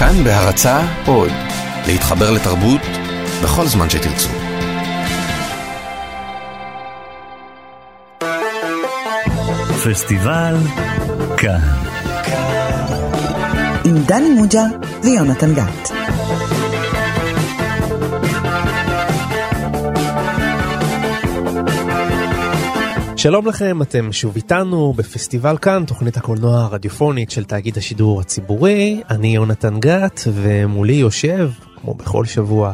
כאן בהרצה עוד, להתחבר לתרבות בכל זמן שתרצו. פסטיבל כאן. עם דני מוג'ה ויונתן גת. שלום לכם, אתם שוב איתנו בפסטיבל כאן, תוכנית הקולנוע הרדיופונית של תאגיד השידור הציבורי. אני יונתן גת, ומולי יושב, כמו בכל שבוע,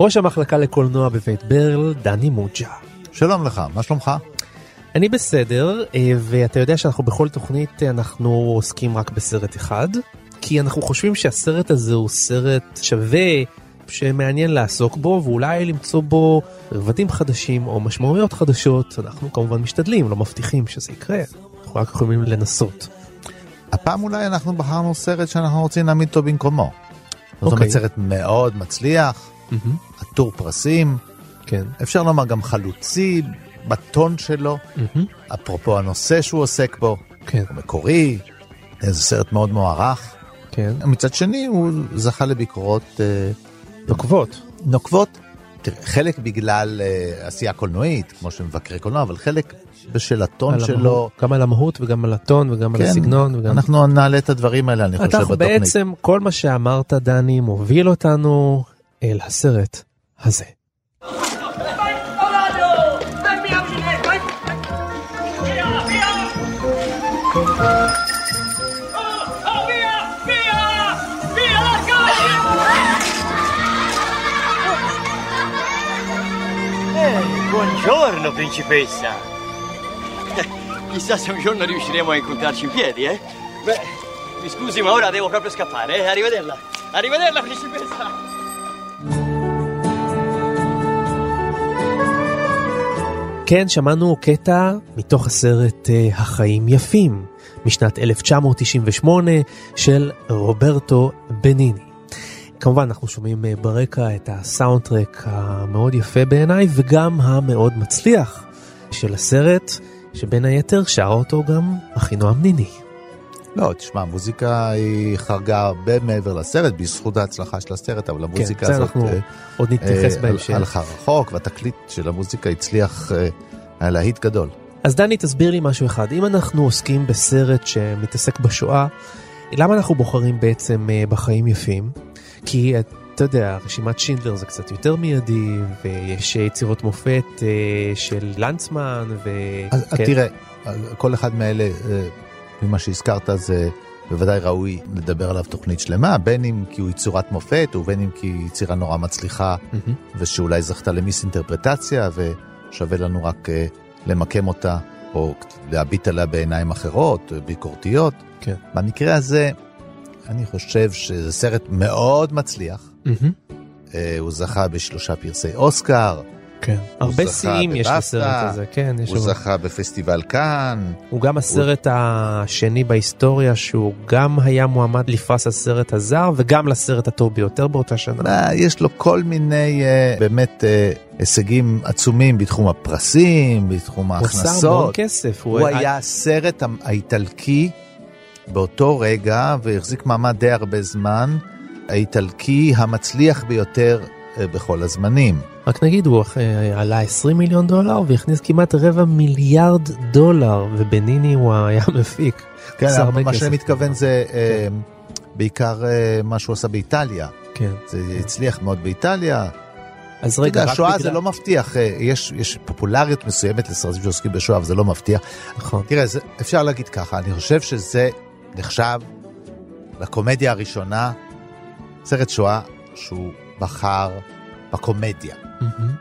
ראש המחלקה לקולנוע בבית ברל, דני מוג'ה. שלום לך, מה שלומך? אני בסדר, אה, ואתה יודע שאנחנו בכל תוכנית אנחנו עוסקים רק בסרט אחד, כי אנחנו חושבים שהסרט הזה הוא סרט שווה, שמעניין לעסוק בו, ואולי למצוא בו רבדים חדשים או משמעויות חדשות. אנחנו כמובן משתדלים, לא מבטיחים שזה יקרה, אנחנו רק יכולים לנסות. הפעם אולי אנחנו בחרנו סרט שאנחנו רוצים להעמיד אותו במקומו. זאת אומרת אוקיי. סרט מאוד מצליח, מהמם, עטור פרסים, כן. אפשר לומר גם חלוצי בטון שלו, מהמם, אפרופו הנושא שהוא עוסק בו, כן, הוא מקורי, זה סרט מאוד מוערך. כן. מצד שני הוא זכה לביקורות אה, נוקבות. נוקבות, חלק בגלל אה, עשייה קולנועית, כמו שמבקרי קולנוע, אבל חלק בשל הטון על שלו. המהות, גם על המהות וגם על הטון וגם על כן, הסגנון. וגם... אנחנו נעלה את הדברים האלה, אני חושב, אנחנו בתוכנית. בעצם, כל מה שאמרת, דני, מוביל אותנו אל הסרט הזה. Buongiorno, principessa. Chissà se un giorno riusciremo a incontrarci in piedi, eh? Beh, mi scusi, ma ora devo proprio scappare, eh? Arrivederla. Arrivederla, principessa. כן, שמענו קטע מתוך הסרט אה, החיים יפים, משנת 1998 של רוברטו בניני. כמובן, אנחנו שומעים אה, ברקע את הסאונד טרק המאוד יפה בעיניי, וגם המאוד מצליח של הסרט, שבין היתר שר אותו גם אחינועם ניני. לא, תשמע, המוזיקה היא חרגה הרבה מעבר לסרט, בזכות ההצלחה של הסרט, אבל המוזיקה כן, זה הזאת אנחנו אה, עוד נתייחס אה, בהמשך. הלכה רחוק, והתקליט של המוזיקה הצליח, אה, היה להיט גדול. אז דני, תסביר לי משהו אחד. אם אנחנו עוסקים בסרט שמתעסק בשואה, למה אנחנו בוחרים בעצם אה, בחיים יפים? כי אתה יודע, רשימת שינדלר זה קצת יותר מיידי, ויש יצירות מופת אה, של לנצמן, ו... אז כן. תראה, כל אחד מאלה, אה, ממה שהזכרת, זה בוודאי ראוי לדבר עליו תוכנית שלמה, בין אם כי הוא יצירת מופת, ובין אם כי היא יצירה נורא מצליחה, מהמם. ושאולי זכתה למיס אינטרפרטציה, ושווה לנו רק אה, למקם אותה, או להביט עליה בעיניים אחרות, ביקורתיות. כן. במקרה הזה, אני חושב שזה סרט מאוד מצליח. אה, הוא זכה בשלושה פרסי אוסקר, כן. הרבה שיאים יש לסרט הזה, כן, הוא. זכה בפסטיבל כאן, הוא גם הסרט השני בהיסטוריה שהוא גם היה מועמד לפרס הסרט הזר וגם לסרט הטוב ביותר באותה שנה. אה, יש לו כל מיני אה, באמת הישגים עצומים בתחום הפרסים, בתחום הוא עשה המון ההכנסות. כסף. הוא היה הסרט האיטלקי באותו רגע, והחזיק מעמד די הרבה זמן, האיטלקי המצליח ביותר אה, בכל הזמנים. רק נגיד, הוא אה, עלה 20 מיליון דולר והכניס כמעט רבע מיליארד דולר, ובניני הוא היה מפיק. כן, מה. שאני מתכוון זה אה, בעיקר מה שהוא עשה באיטליה. כן. זה הצליח מאוד באיטליה. אז רגע, יודע, רק שואה בגלל... זה לא מבטיח, יש, יש פופולריות מסוימת לסרטים שעוסקים בשואה, אבל זה לא מבטיח. נכון. תראה, זה, אפשר להגיד ככה, אני חושב שזה נחשב לקומדיה הראשונה, סרט שואה שהוא בחר בקומדיה. מהמם.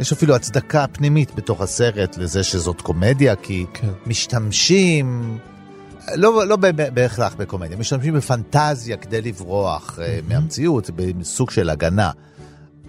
יש אפילו הצדקה פנימית בתוך הסרט לזה שזאת קומדיה, כי כן. משתמשים, לא, לא בהכרח בקומדיה, משתמשים בפנטזיה כדי לברוח אה, מהמציאות, בסוג של הגנה.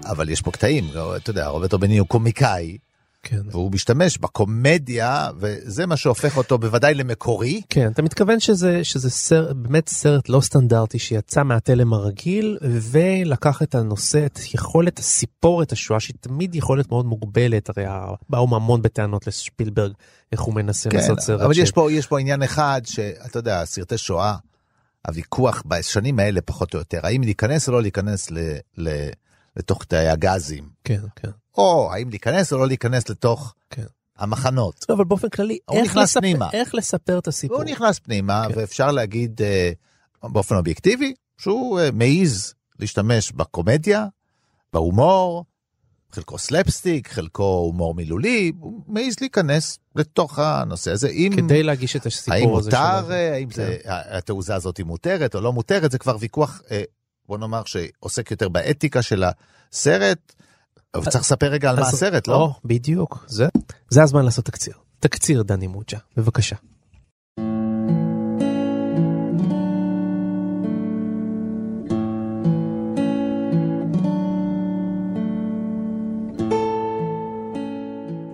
אבל יש פה קטעים, אתה יודע, רוברטו בני הוא קומיקאי, כן. והוא משתמש בקומדיה, וזה מה שהופך אותו בוודאי למקורי. כן, אתה מתכוון שזה, שזה סרט, באמת סרט לא סטנדרטי שיצא מהתלם הרגיל ולקח את הנושא, את יכולת הסיפורת השואה שהיא תמיד יכולת מאוד מוגבלת, הרי באו המון בטענות לשפילברג איך הוא מנסה כן, לעשות סרט. אבל ש- יש פה, יש פה עניין אחד שאתה יודע, סרטי שואה, הוויכוח בשנים האלה פחות או יותר, האם להיכנס או לא להיכנס ל, ל, לתוך תאי הגזים, כן, כן. או האם להיכנס או לא להיכנס לתוך כן. המחנות. לא, אבל באופן כללי, הוא איך נכנס לספר, פנימה. איך לספר את הסיפור? והוא נכנס פנימה, כן. ואפשר להגיד אה, באופן אובייקטיבי שהוא אה, מעז להשתמש בקומדיה, בהומור, חלקו סלפסטיק, חלקו הומור מילולי, הוא מעז להיכנס לתוך הנושא הזה. אם, כדי להגיש את הסיפור האם הזה מותר. אה, האם זה, התעוזה הזאת היא מותרת או לא מותרת, זה כבר ויכוח, אה, בוא נאמר, שעוסק יותר באתיקה של הסרט. אבל צריך לספר רגע על מה הסרט, לא? או, בדיוק, זה, זה הזמן לעשות תקציר. תקציר דני מוג'ה, בבקשה.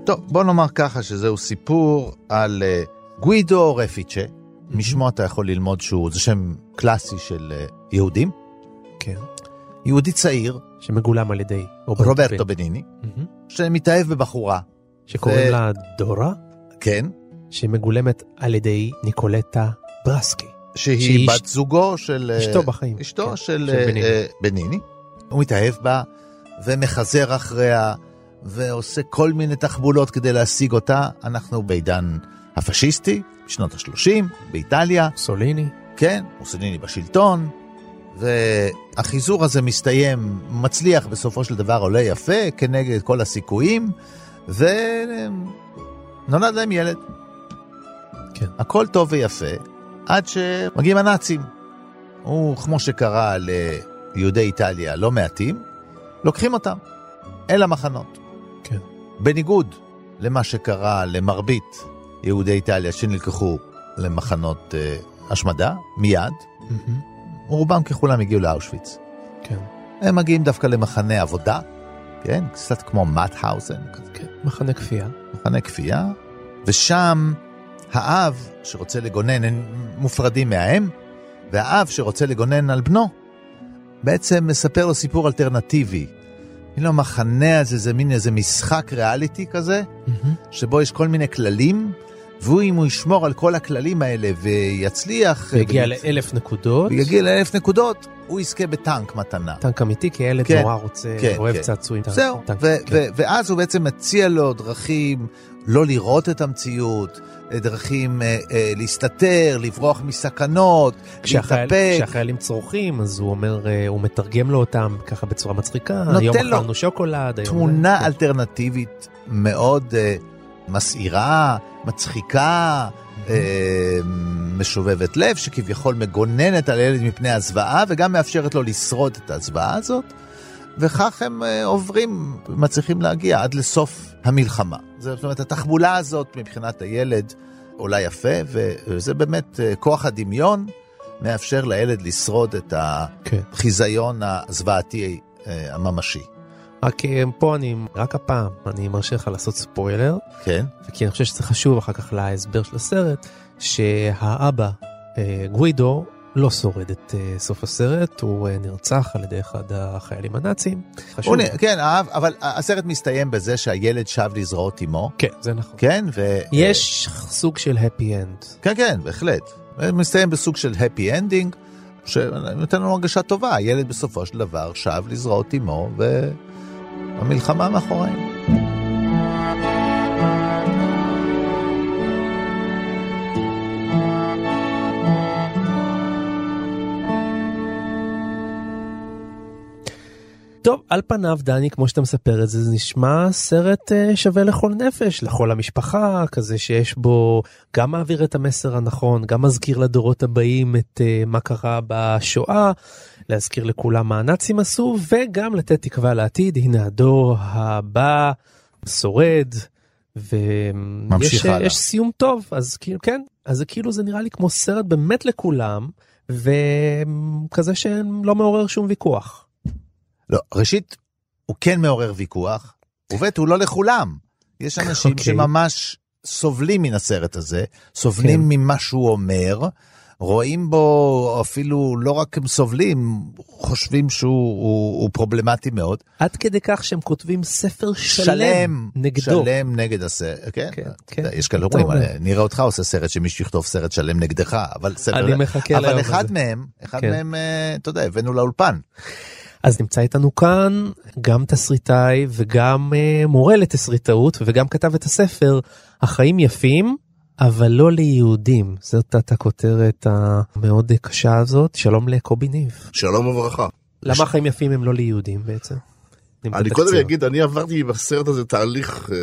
טוב, בוא נאמר ככה שזהו סיפור על אה, גוידו רפיצ'ה, משמו אתה יכול ללמוד שהוא, זה שם קלאסי של אה, יהודים, כן. יהודי צעיר, שמגולם על ידי רוברטו. בניני, מהמם. שמתאהב בבחורה, שקוראים ו- לה דורה, כן, שמגולמת על ידי ניקולטה ברסקי. שהיא שהיא בת זוגו של... אה, אשתו בחיים. אשתו כן, של של אה, בניני. אה, בניני. הוא מתאהב בה ומחזר אחריה ועושה כל מיני תחבולות כדי להשיג אותה. אנחנו בעידן הפשיסטי, בשנות ה-30, באיטליה. סוליני. כן, מוסוליני בשלטון, והחיזור הזה מסתיים, מצליח בסופו של דבר, עולה יפה כנגד כל הסיכויים, ונולד להם ילד. כן. הכל טוב ויפה, עד שמגיעים הנאצים. הוא, כמו שקרה ליהודי איטליה לא מעטים, לוקחים אותם אל המחנות. כן. בניגוד למה שקרה למרבית יהודי איטליה שנלקחו למחנות אה, השמדה, מיד, מהמם. רובם ככולם הגיעו לאושוויץ. כן. הם מגיעים דווקא למחנה עבודה, כן? קצת כמו מאטהאוזן, כן. מחנה כפייה. מחנה כפייה, ושם האב שרוצה לגונן, הם מופרדים מהאם, והאב שרוצה לגונן על בנו, בעצם מספר לו סיפור אלטרנטיבי. כאילו המחנה הזה זה מין איזה משחק ריאליטי כזה, מהמם. שבו יש כל מיני כללים, והוא אם הוא ישמור על כל הכללים האלה ויצליח... והגיע ו- לאלף נקודות. ויגיע לאלף נקודות, הוא יזכה בטנק מתנה. טנק אמיתי, כי הילד כן, נורא רוצה, כן, אוהב כן. צעצועים. זהו, טנק, ו- כן. ו- ואז הוא בעצם מציע לו דרכים לא לראות את המציאות, דרכים אה, אה, להסתתר, לברוח מסכנות, כשהחייל, להתאפק. כשהחיילים צורכים, אז הוא אומר, אה, הוא מתרגם לו אותם ככה בצורה מצחיקה. היום אכלנו שוקולד. תמונה זה. אלטרנטיבית מאוד אה, מסעירה, מצחיקה, אה, משובבת לב, שכביכול מגוננת על הילד מפני הזוועה, וגם מאפשרת לו לשרוד את הזוועה הזאת, וכך הם אה, עוברים, מצליחים להגיע עד לסוף המלחמה. זאת אומרת, התחבולה הזאת מבחינת הילד עולה יפה, וזה באמת אה, כוח הדמיון מאפשר לילד לשרוד את כן. החיזיון הזוועתי הממשי. רק אה, פה אני, רק הפעם, אני מרשה לך לעשות ספוילר, כן? כי אני חושב שזה חשוב אחר כך להסבר של הסרט, שהאבא, אה, גווידו, לא שורד את אה, סוף הסרט, הוא נרצח על ידי אחד החיילים הנאצים. חשוב. הוא, כן, אבל הסרט מסתיים בזה שהילד שב לזרועות אמו, כן, זה נכון. כן? ו... יש סוג של happy end. כן, כן, בהחלט. מסתיים בסוג של happy ending, שנותן לנו הרגשה טובה. הילד בסופו של דבר שב לזרועות אמו, והמלחמה מאחורינו. טוב, על פניו, דני, כמו שאתה מספר את זה, זה נשמע סרט אה, שווה לכל נפש, לכל המשפחה, כזה שיש בו גם מעביר את המסר הנכון, גם מזכיר לדורות הבאים את אה, מה קרה בשואה, להזכיר לכולם מה הנאצים עשו, וגם לתת תקווה לעתיד. הנה הדור הבא שורד, ויש. יש סיום טוב, אז כאילו, כן, אז כאילו זה נראה לי כמו סרט באמת לכולם, וכזה שלא מעורר שום ויכוח. לא, ראשית, הוא כן מעורר ויכוח, וב' הוא לא לכולם. יש אנשים אוקיי. שממש סובלים מן הסרט הזה, סובלים כן. ממה שהוא אומר, רואים בו אפילו לא רק הם סובלים, חושבים שהוא הוא, הוא פרובלמטי מאוד. עד כדי כך שהם כותבים ספר שלם, שלם נגדו. שלם נגד הסרט, כן, כן, כן. יש כאלה אומרים, אומר. נראה אותך עושה סרט שמישהו יכתוב סרט שלם נגדך, אבל ספר, אני מחכה אבל אחד הזה. מהם, אחד כן. מהם, אה, אתה יודע, הבאנו לאולפן. אז נמצא איתנו כאן גם תסריטאי וגם uh, מורה לתסריטאות וגם כתב את הספר החיים יפים אבל לא ליהודים זאת הייתה הכותרת המאוד קשה הזאת שלום לקובי ניב. שלום וברכה. למה החיים יפים הם לא ליהודים בעצם? אני קודם אגיד, אני עברתי בסרט הזה תהליך, אה,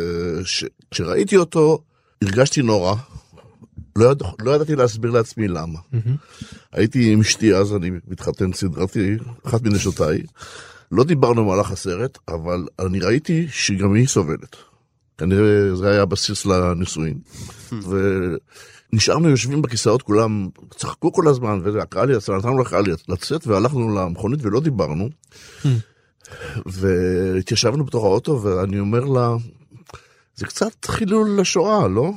ש- כשראיתי אותו, הרגשתי נורא. לא, יד... לא ידעתי להסביר לעצמי למה. הייתי עם אשתי אז, אני מתחתן, סדרתי, אחת מנשותיי. לא דיברנו במהלך הסרט, אבל אני ראיתי שגם היא סובלת. כנראה זה היה הבסיס לנישואין. ונשארנו יושבים בכיסאות, כולם צחקו כל הזמן, והקהל יצא, נתנו לקהל לצאת, והלכנו למכונית ולא דיברנו. והתיישבנו בתוך האוטו, ואני אומר לה, זה קצת חילול לשואה, לא?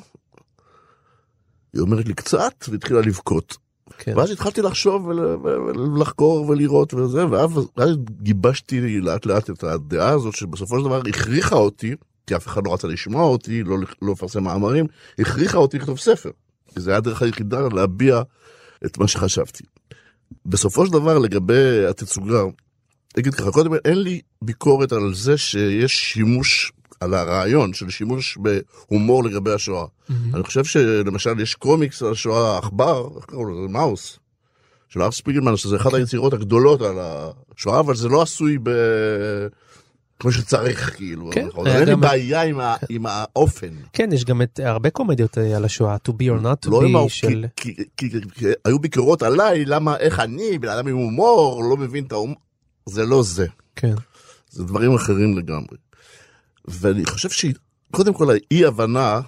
היא אומרת לי קצת, והתחילה לבכות. כן. ואז התחלתי לחשוב ול- ול- ולחקור ולראות וזה, ואז גיבשתי לאט לאט את הדעה הזאת, שבסופו של דבר הכריחה אותי, כי אף אחד לא רצה לשמוע אותי, לא, לא לפרסם מאמרים, הכריחה אותי לכתוב ספר. כי זה היה הדרך היחידה להביע את מה שחשבתי. בסופו של דבר, לגבי התצוגה, אגיד ככה, קודם כל, אין לי ביקורת על זה שיש שימוש, על הרעיון של שימוש בהומור לגבי השואה. אני חושב שלמשל יש קומיקס על השואה, עכבר, איך קראו לזה? מאוס. של ארף ספיגלמן, שזה אחת היצירות הגדולות על השואה, אבל זה לא עשוי ב... כמו שצריך, כאילו. כן, אין לי בעיה עם, ה... עם האופן. כן יש גם את הרבה קומדיות אה, על השואה to be or not to לא be. של כי, כי, כי, כי, כי היו ביקורות עליי, למה, איך אני, בן אדם עם הומור, לא מבין את ההומור. זה לא זה. כן זה דברים אחרים לגמרי. ואני חושב שקודם כל האי הבנה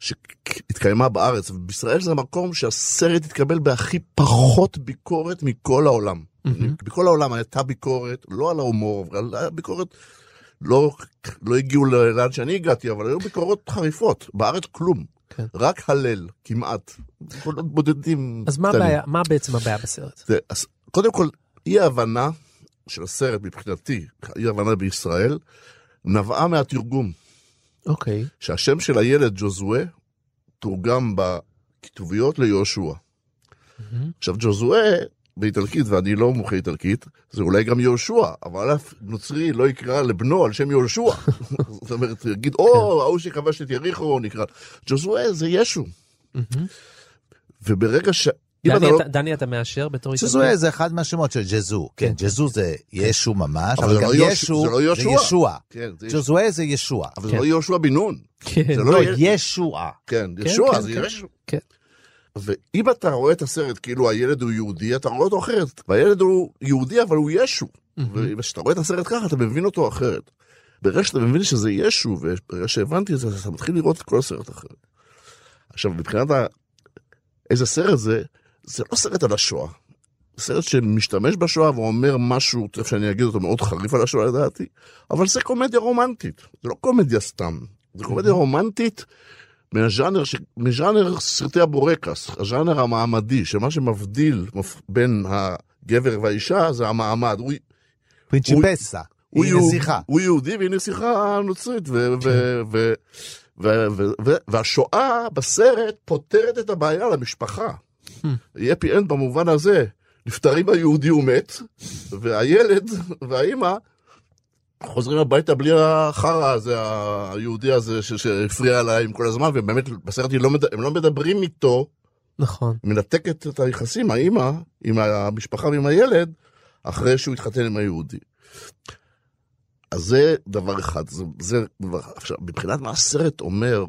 שהתקיימה בארץ, ובישראל זה המקום שהסרט התקבל בהכי פחות ביקורת מכל העולם. בכל העולם הייתה ביקורת, לא על ההומור, אבל היה ביקורת, לא, לא הגיעו לאן שאני הגעתי, אבל היו ביקורות חריפות. בארץ כלום. כן. רק הלל, כמעט. בודדים אז מה. הבעיה מה בעצם הבעיה בסרט? זה, אז קודם כל, אי ההבנה של הסרט מבחינתי, אי ההבנה בישראל, נבעה מהתרגום. אוקיי שהשם של הילד ג'וזואה תורגם בכתוביות ליהושע. עכשיו ג'וזואה באיטלקית, ואני לא מומחה איטלקית, זה אולי גם יהושע, אבל אף נוצרי לא יקרא לבנו על שם יהושע. זאת אומרת, יגיד, או, ההוא שכבש את יריחו נקרא. ג'וזואה זה ישו. וברגע ש... אם דני, אתה לא- דני אתה מאשר בתור ג'זואה זה אחד מהשמות של ג'זו, כן, כן. ג'זו זה ישו ממש, אבל גם לא ישו זה לא. ישוע. כן, זה- ג'זואה זה ישוע. אבל זה כן. לא יהושע בן נון. כן. זה לא. ישועה. כן, כן, ישוע, כן, זה כן. ישו. כן. ואם אתה רואה את הסרט כאילו הילד הוא יהודי, אתה רואה אותו אחרת. והילד הוא יהודי, אבל הוא ישו. וכשאתה רואה את הסרט ככה, אתה מבין אותו אחרת. ברגע שאתה מבין שזה ישו, וברגע שהבנתי את זה, אתה מתחיל לראות את כל הסרט אחרת. עכשיו, מבחינת. איזה סרט זה, זה לא סרט על השואה. סרט שמשתמש בשואה ואומר משהו, תכף שאני אגיד אותו מאוד חריף על השואה לדעתי, אבל זה קומדיה רומנטית, זה לא קומדיה סתם. זה קומדיה רומנטית מהז'אנר, ש... מז'אנר סרטי הבורקס, הז'אנר המעמדי, שמה שמבדיל בין הגבר והאישה זה המעמד. הוא, פרינצ'יפסה. הוא, היא נסיכה. הוא יהודי והיא נסיכה נוצרית, ו- ו- ו- ו- והשואה בסרט פותרת את הבעיה למשפחה. היא אפי אנד במובן הזה, נפטרים היהודי הוא מת, והילד והאימא חוזרים הביתה בלי החרא הזה, היהודי הזה שהפריע להם כל הזמן, ובאמת בסרט לא מד- הם לא מדברים איתו, נכון. מנתקת את היחסים, האימא, עם המשפחה ועם הילד, אחרי שהוא התחתן עם היהודי. אז זה דבר אחד, זה, זה דבר, עכשיו, מבחינת מה הסרט אומר,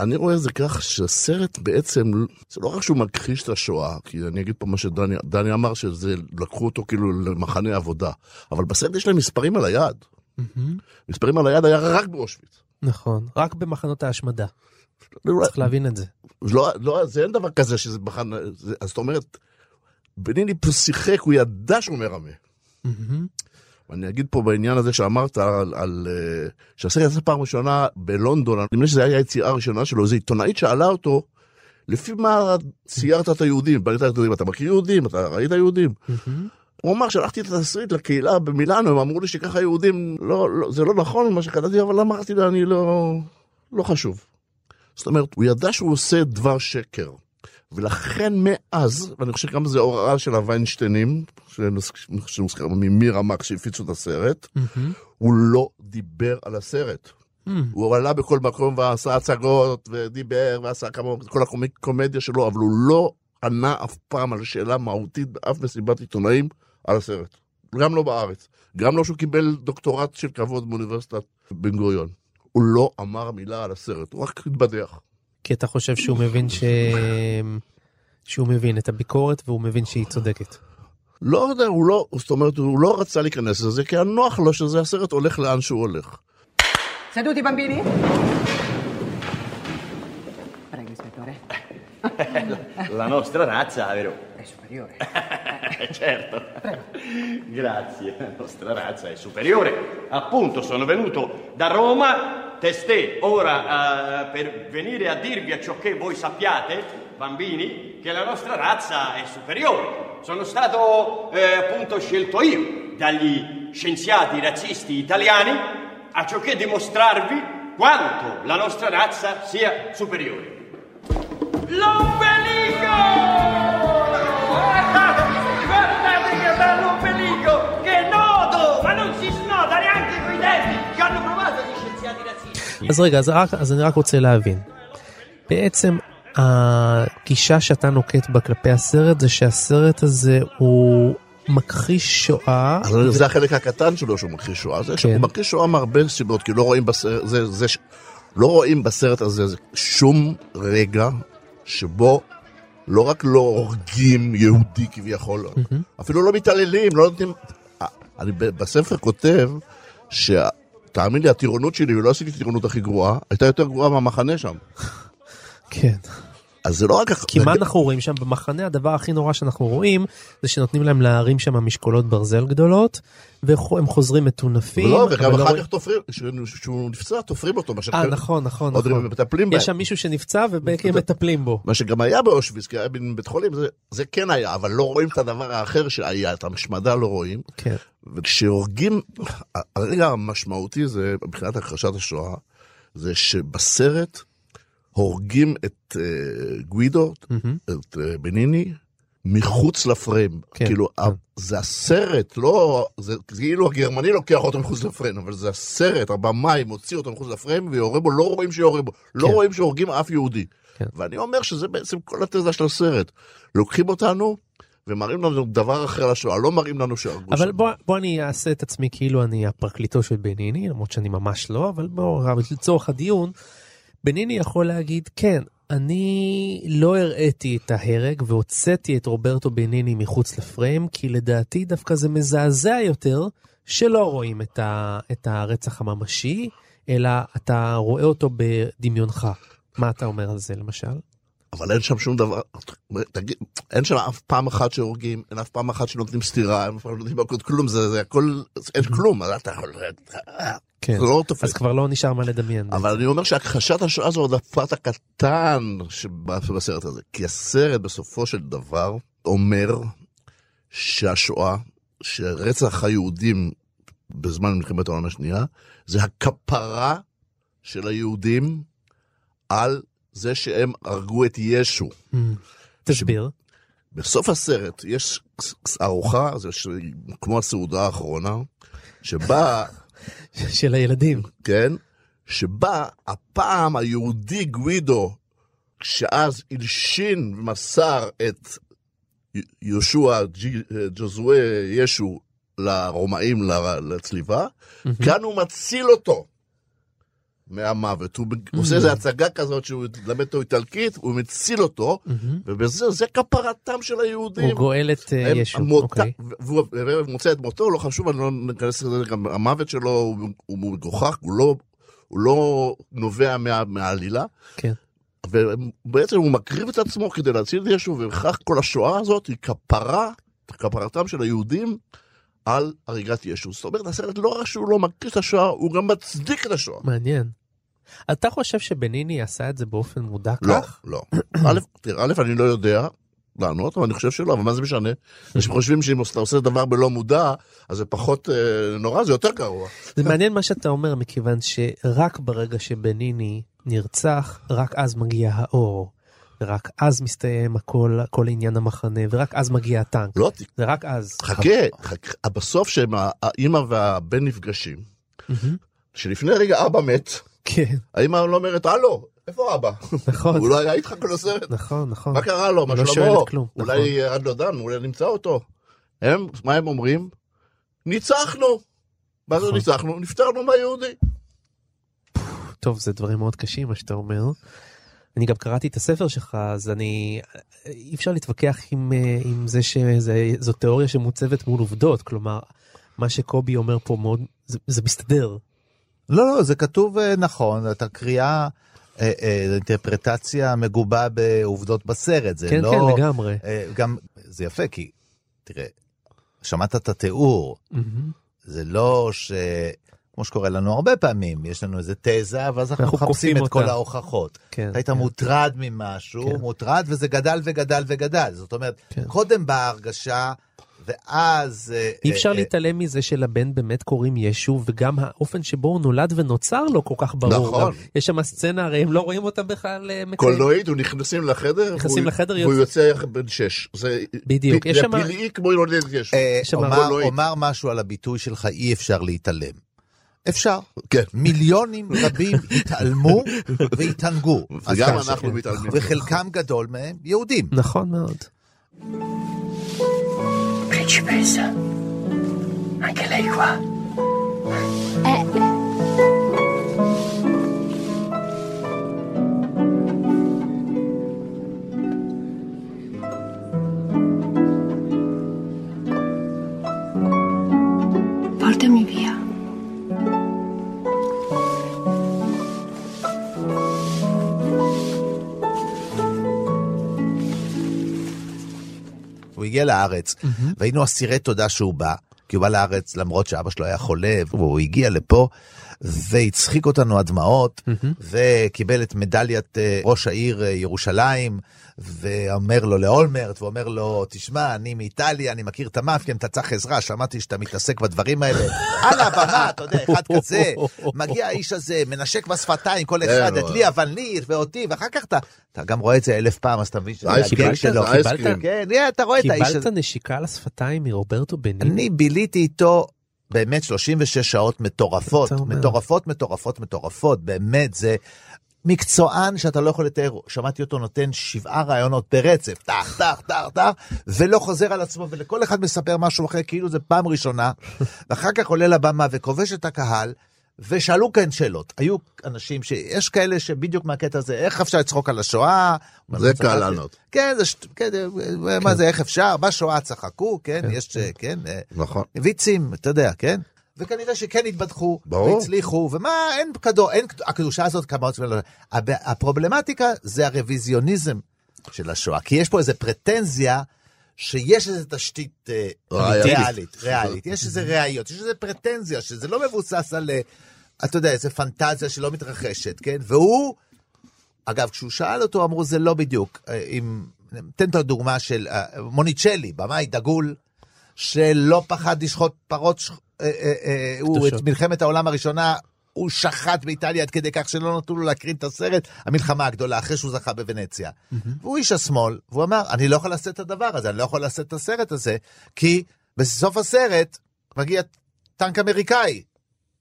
אני רואה את זה כך שהסרט בעצם, זה לא רק שהוא מכחיש את השואה, כי אני אגיד פה מה שדני דני אמר, שזה, לקחו אותו כאילו למחנה עבודה, אבל בסרט יש להם מספרים על היד. מספרים על היד היה רק באושוויץ. נכון רק במחנות ההשמדה לא, צריך להבין את זה. לא, לא, זה אין דבר כזה שזה. זה, אז זאת אומרת, בניני פה שיחק, הוא ידע שהוא מרמה. ואני אגיד פה בעניין הזה שאמרת על, על אה, שהסרט יצא פעם ראשונה בלונדון, נדמה לי שזו הייתה היציאה הראשונה שלו, איזו עיתונאית שאלה אותו, לפי מה ציירת את היהודים, בנית את היהודים, אתה מכיר יהודים, אתה ראית יהודים? הוא אמר, שלחתי את התסריט לקהילה במילאנו, הם אמרו לי שככה יהודים, לא, לא, זה לא נכון מה שקלטתי, אבל אמרתי לה, אני לא, לא חשוב. זאת אומרת, הוא ידע שהוא עושה דבר שקר. ולכן מאז, ואני חושב שגם זה הוראה של הוויינשטיינים, שמוזכר ממירה מקס שהפיצו את הסרט, מהמם. הוא לא דיבר על הסרט. מהמם. הוא עלה בכל מקום ועשה הצגות, ודיבר, ועשה כמה, כל הקומדיה שלו, אבל הוא לא ענה אף פעם על שאלה מהותית באף מסיבת עיתונאים על הסרט. גם לא בארץ. גם לא שהוא קיבל דוקטורט של כבוד באוניברסיטת בן גוריון. הוא לא אמר מילה על הסרט, הוא רק התבדח. כי אתה חושב שהוא מבין ש... שהוא מבין את הביקורת והוא מבין שהיא צודקת. לא יודע, הוא לא, זאת אומרת, הוא לא רצה להיכנס לזה, כי היה נוח לו שזה הסרט הולך לאן שהוא הולך. Prego, ispettore. La nostra razza, vero? È superiore. certo. Grazie, la nostra razza è superiore. Appunto, sono venuto da Roma, testè, ora eh, per venire a dirvi a ciò che voi sappiate, bambini, che la nostra razza è superiore. Sono stato eh, appunto scelto io dagli scienziati razzisti italiani a ciò che dimostrarvi quanto la nostra razza sia superiore. L'ombelico! אז רגע, אז, רק, אז אני רק רוצה להבין. בעצם הגישה שאתה נוקט בה כלפי הסרט זה שהסרט הזה הוא מכחיש שואה. אז זה החלק הקטן שלו שהוא מכחיש שואה. זה שהוא מכחיש שואה מהרבה סיבות, כי לא רואים בסרט, זה, זה, ש- לא רואים בסרט הזה שום רגע שבו לא רק לא הורגים יהודי כביכול, אפילו לא מתעללים, לא נותנים... אני ב- בספר כותב ש... תאמין לי, הטירונות שלי, ולא עשיתי את הטירונות הכי גרועה, הייתה יותר גרועה מהמחנה שם. כן. אז זה לא רק... כי מה אנחנו רואים שם במחנה הדבר הכי נורא שאנחנו רואים זה שנותנים להם להרים שם משקולות ברזל גדולות והם חוזרים מטונפים. ולא, וגם לא אחר כך תופרים, כשהוא- נפצע, תופרים אותו. אה נכון נכון נכון. מטפלים. יש שם מישהו שנפצע ובעצם מטפלים בו. מה שגם היה באושוויץ, כי היה מין בית חולים, זה, זה כן היה, אבל לא רואים את הדבר האחר שהיה, את המשמדה לא רואים. כן. וכשהורגים, הרגע המשמעותי זה, מבחינת הכחשת השואה, זה שבסרט הורגים את uh, גווידו, מהמם. את uh, בניני, מחוץ לפריים. כן, כאילו, כן. זה הסרט, לא, זה כאילו הגרמני לוקח אותו מחוץ לפריים, אבל זה הסרט, הבמאי מוציא אותו מחוץ לפריים ויורה בו, לא רואים שיורה בו, לא כן. רואים שהורגים אף יהודי. כן. ואני אומר שזה בעצם כל התזה של הסרט. לוקחים אותנו ומראים לנו דבר אחר על השואה, לא מראים לנו שהרגו אבל שם. בוא, בוא אני אעשה את עצמי כאילו אני הפרקליטו של בניני, למרות שאני ממש לא, אבל בוא, אבל לצורך הדיון, בניני יכול להגיד, כן, אני לא הראיתי את ההרג והוצאתי את רוברטו בניני מחוץ לפריים, כי לדעתי דווקא זה מזעזע יותר שלא רואים את, ה, את הרצח הממשי, אלא אתה רואה אותו בדמיונך. מה אתה אומר על זה למשל? אבל אין שם שום דבר, תגיד, אין שם אף פעם אחת שהורגים, אין אף פעם אחת שנותנים סטירה, אין אף פעם נותנים מכות, כלום, זה, זה הכל, אין כלום, אתה יכול, כן. זה לא תופס. אז כבר לא נשאר מה לדמיין. אבל אני אומר שהכחשת השואה זו עוד הפרט הקטן שבסרט הזה. כי הסרט בסופו של דבר אומר שהשואה, שרצח היהודים בזמן מלחמת העולם השנייה, זה הכפרה של היהודים על זה שהם הרגו את ישו. אמ, תסביר. בסוף הסרט יש ארוחה, זה ש... כמו הסעודה האחרונה, שבה של הילדים. כן? שבה הפעם היהודי גווידו, שאז הלשין ומסר את יהושע ג'וזואה ישו לרומאים לצליבה, כאן הוא מציל אותו מהמוות. הוא עושה איזו הצגה כזאת שהוא למד אותו איטלקית, הוא מציל אותו, ובזה, זה כפרתם של היהודים. הוא גואל את אה, ישו, אוקיי. והוא מוצא את מותו, לא חשוב, אני לא ניכנס לזה, גם המוות שלו הוא, הוא מגוחך, הוא לא, הוא לא נובע מה, מהעלילה, כן. ובעצם הוא מקריב את עצמו כדי להציל את ישו, וכך כל השואה הזאת היא כפרה, כפרתם של היהודים על הריגת ישו. זאת אומרת, הסרט לא רק שהוא לא מכיר את השואה, הוא גם מצדיק את השואה. מעניין. אתה חושב שבניני עשה את זה באופן מודע לא, כך? לא. א', תראה, א', אני לא יודע לענות, אבל אני חושב שלא, אבל מה זה משנה? אנשים חושבים שאם אתה עושה דבר בלא מודע, אז זה פחות אה, נורא, זה יותר גרוע. זה מעניין מה שאתה אומר, מכיוון שרק ברגע שבניני נרצח, רק אז מגיע האור. ורק אז מסתיים הכל, כל עניין המחנה, ורק אז מגיע הטנק. לא, ת- זה רק אז. חכה, חכה, בסוף שהאימא והבן נפגשים. שלפני רגע אבא מת, כן, האמא לא אומרת, הלו, איפה אבא? נכון. הוא לא היה איתך כל הסרט. נכון, נכון. מה קרה לו? מה לא שלמה? שואלת כלום, נכון. אולי ירד לו דם, אולי נמצא אותו. הם, מה הם אומרים? ניצחנו. מה זה נכון. ניצחנו? נפטרנו מהיהודי. טוב, זה דברים מאוד קשים, מה שאתה אומר. אני גם קראתי את הספר שלך, אז אני... אי אפשר להתווכח עם, אה, עם זה שזו תיאוריה שמוצבת מול עובדות, כלומר, מה שקובי אומר פה מאוד, זה, זה מסתדר. לא, לא, זה כתוב אה, נכון, אתה קריאה, אה, אה, אינטרפרטציה מגובה בעובדות בסרט, זה כן, לא... כן, לגמרי. אה, גם, זה יפה, כי, תראה, שמעת את התיאור, מהמם. זה לא ש... כמו שקורה לנו הרבה פעמים, יש לנו איזה תזה, ואז אנחנו מחפשים את כל אותה. ההוכחות. כן, היית כן. מוטרד ממשהו, כן. מוטרד, וזה גדל וגדל וגדל. זאת אומרת, כן. קודם באה הרגשה, ואז... אה, אי אפשר אה, להתעלם מזה שלבן באמת קוראים ישו, וגם האופן שבו הוא נולד ונוצר לא כל כך ברור. נכון. יש שם סצנה, הרי הם לא רואים אותה בכלל אה, מקיים. קולנועית, הוא נכנסים לחדר, נכנסים והוא- לחדר, והוא יוצא- בן שש. זה בדיוק, פ- יש זה שם- פלאי כמו יולדת ישו. אה, אומר-. אומר משהו על הביטוי שלך, אי אפשר להתעלם. אפשר. כן. מיליונים רבים התעלמו והתענגו. וגם אנחנו. מתעלמים. וחלקם גדול מהם יהודים. נכון מאוד. ci pensa. Anche lei qua. Eh. הוא הגיע לארץ, והיינו אסירי תודה שהוא בא, כי הוא בא לארץ למרות שאבא שלו היה חולה, והוא הגיע לפה, והצחיק אותנו עד דמעות, וקיבל את מדליית אה, ראש העיר אה, ירושלים, ואומר לו לאולמרט, ואומר לו, תשמע, אני מאיטליה, אני מכיר את המאפיה, אתה צריך עזרה, שמעתי שאתה מתעסק בדברים האלה. על הבמה, אתה יודע, אחד כזה, מגיע האיש הזה, מנשק בשפתיים, כל אחד, כן, את לי, אבל לי, ואותי, ואחר כך אתה, אתה גם רואה את זה אלף פעם, אז אתה מבין שזה אה, הגג קיבלת? שלו. אייסקרים. כן, אתה רואה את האיש קיבלת הזה. נשיקה על השפתיים מרוברטו בניני? אני ביליתי איתו באמת 36 שעות מטורפות. מטורפות, מטורפות, מטורפות, באמת, זה מקצוען שאתה לא יכול לתאר. שמעתי אותו נותן שבעה רעיונות ברצף, טח, טח, טח, טח, ולא חוזר על עצמו, ולכל אחד מספר משהו אחר, כאילו זה פעם ראשונה, ואחר כך עולה לבמה וכובש את הקהל. ושאלו כאן שאלות, היו אנשים שיש כאלה שבדיוק מהקטע הזה, איך אפשר לצחוק על השואה? זה קל לענות. כן, זה, שט- כן, מה זה, איך אפשר? בשואה צחקו, כן, כן, יש, כן, אה, נכון. ויצים, אתה יודע, כן? וכנראה שכן התבדחו, ברור. והצליחו, ומה, אין כדור, אין, הקדושה הזאת כמה... הב- הפרובלמטיקה זה הרוויזיוניזם של השואה, כי יש פה איזה פרטנזיה שיש איזה תשתית אה. ריאלית, ריאלית, יש איזה ראיות, יש איזה פרטנזיה, שזה לא מבוסס על, אה, אתה יודע, איזה פנטזיה שלא מתרחשת, כן? והוא, אגב, כשהוא שאל אותו, אמרו, זה לא בדיוק. אה, אם, תן את הדוגמה של אה, מוניצ'לי, במאי דגול, שלא פחד לשחוט פרות. אה, אה, אה, הוא את. מלחמת העולם הראשונה, הוא שחט באיטליה עד כדי כך שלא נתנו לו להקרין את הסרט, המלחמה הגדולה, אחרי שהוא זכה בוונציה. והוא איש השמאל, והוא אמר, אני לא יכול לעשות את הדבר הזה, אני לא יכול לעשות את הסרט הזה, כי בסוף הסרט מגיע טנק אמריקאי.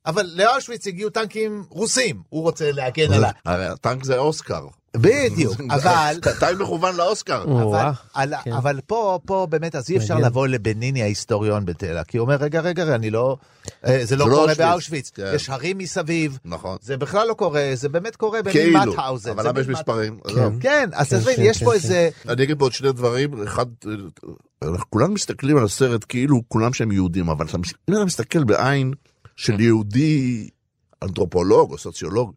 אבל לאושוויץ הגיעו טנקים רוסים, הוא רוצה להגן על ה... הרי הטנק זה אוסקר. בדיוק, אבל... טיים מכוון לאוסקר. אבל, כן. אבל פה, פה באמת, אז אי אפשר. לבוא לבניני ההיסטוריון בתלה, כי הוא אומר, רגע, רגע, רגע, אני לא... אה, זה לא זה לא קורה אושוויץ, באושוויץ, כן. יש הרים מסביב, נכון. זה בכלל לא קורה, זה באמת קורה במין כאילו. אבל למה יש מספרים? כן. כן, אז תבין, יש פה. איזה... אני אגיד פה עוד שני דברים, אחד, אה, אנחנו כולנו מסתכלים על הסרט כאילו כולם שהם יהודים, אבל אתה אם אתה מסתכל בעין של יהודי אנתרופולוג או סוציולוג,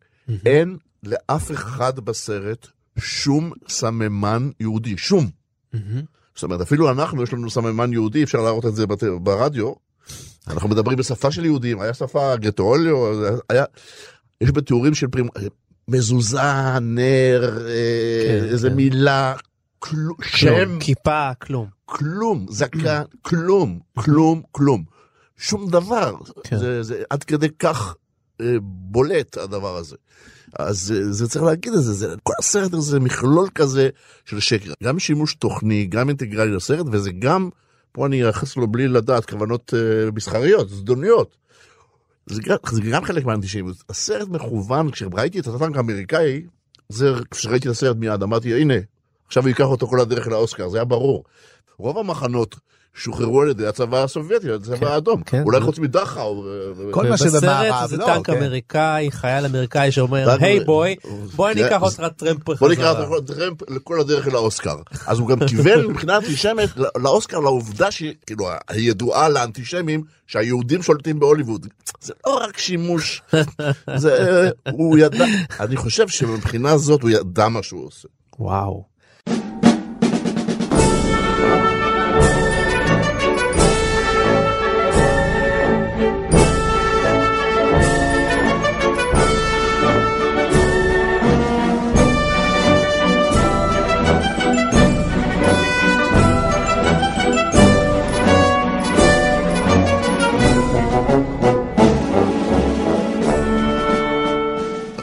אין לאף אחד בסרט שום סממן יהודי, שום. מהמם. זאת אומרת, אפילו אנחנו, יש לנו סממן יהודי, אפשר להראות את זה בת- ברדיו. אנחנו מדברים בשפה של יהודים, היה שפה גטרוליו, היה... יש בתיאורים של פרימ... מזוזה, נר, אה, כן, איזה כן. מילה, כלום, שם, כיפה, כלום. כלום, זקן, כלום, כלום, כלום. שום דבר. כן. זה, זה עד כדי כך אה, בולט הדבר הזה. אז אה, זה צריך להגיד את זה, זה, כל הסרט הזה זה מכלול כזה של שקר. גם שימוש תוכני, גם אינטגרלי לסרט, וזה גם, פה אני אייחס לו בלי לדעת, כוונות אה, מסחריות, זדוניות. זה זה גם חלק מהאנטישמיות. הסרט מכוון, כשראיתי את הטנק האמריקאי, זה, כשראיתי את הסרט מיד, אמרתי, הנה, עכשיו הוא ייקח אותו כל הדרך לאוסקר, זה היה ברור. רוב המחנות שוחררו על ידי הצבא הסובייטי, הצבא כן, האדום. כן. אולי חוץ מדכאו. כל מה ובסרט שבמערב, זה לא, טנק כן. אמריקאי, חייל אמריקאי שאומר, טנק- hey boy, בוא אני כן, אקח אז- אותך טרמפ בוא בחזרה. נקרא אותו טרמפ לכל הדרך לאוסקר. אז הוא גם כיוון מבחינה אנטישמית לא- לאוסקר לעובדה שהיא כאילו הידועה לאנטישמים שהיהודים שולטים בהוליווד. זה לא רק שימוש, זה הוא ידע, אני חושב שמבחינה זאת הוא ידע מה שהוא עושה. וואו.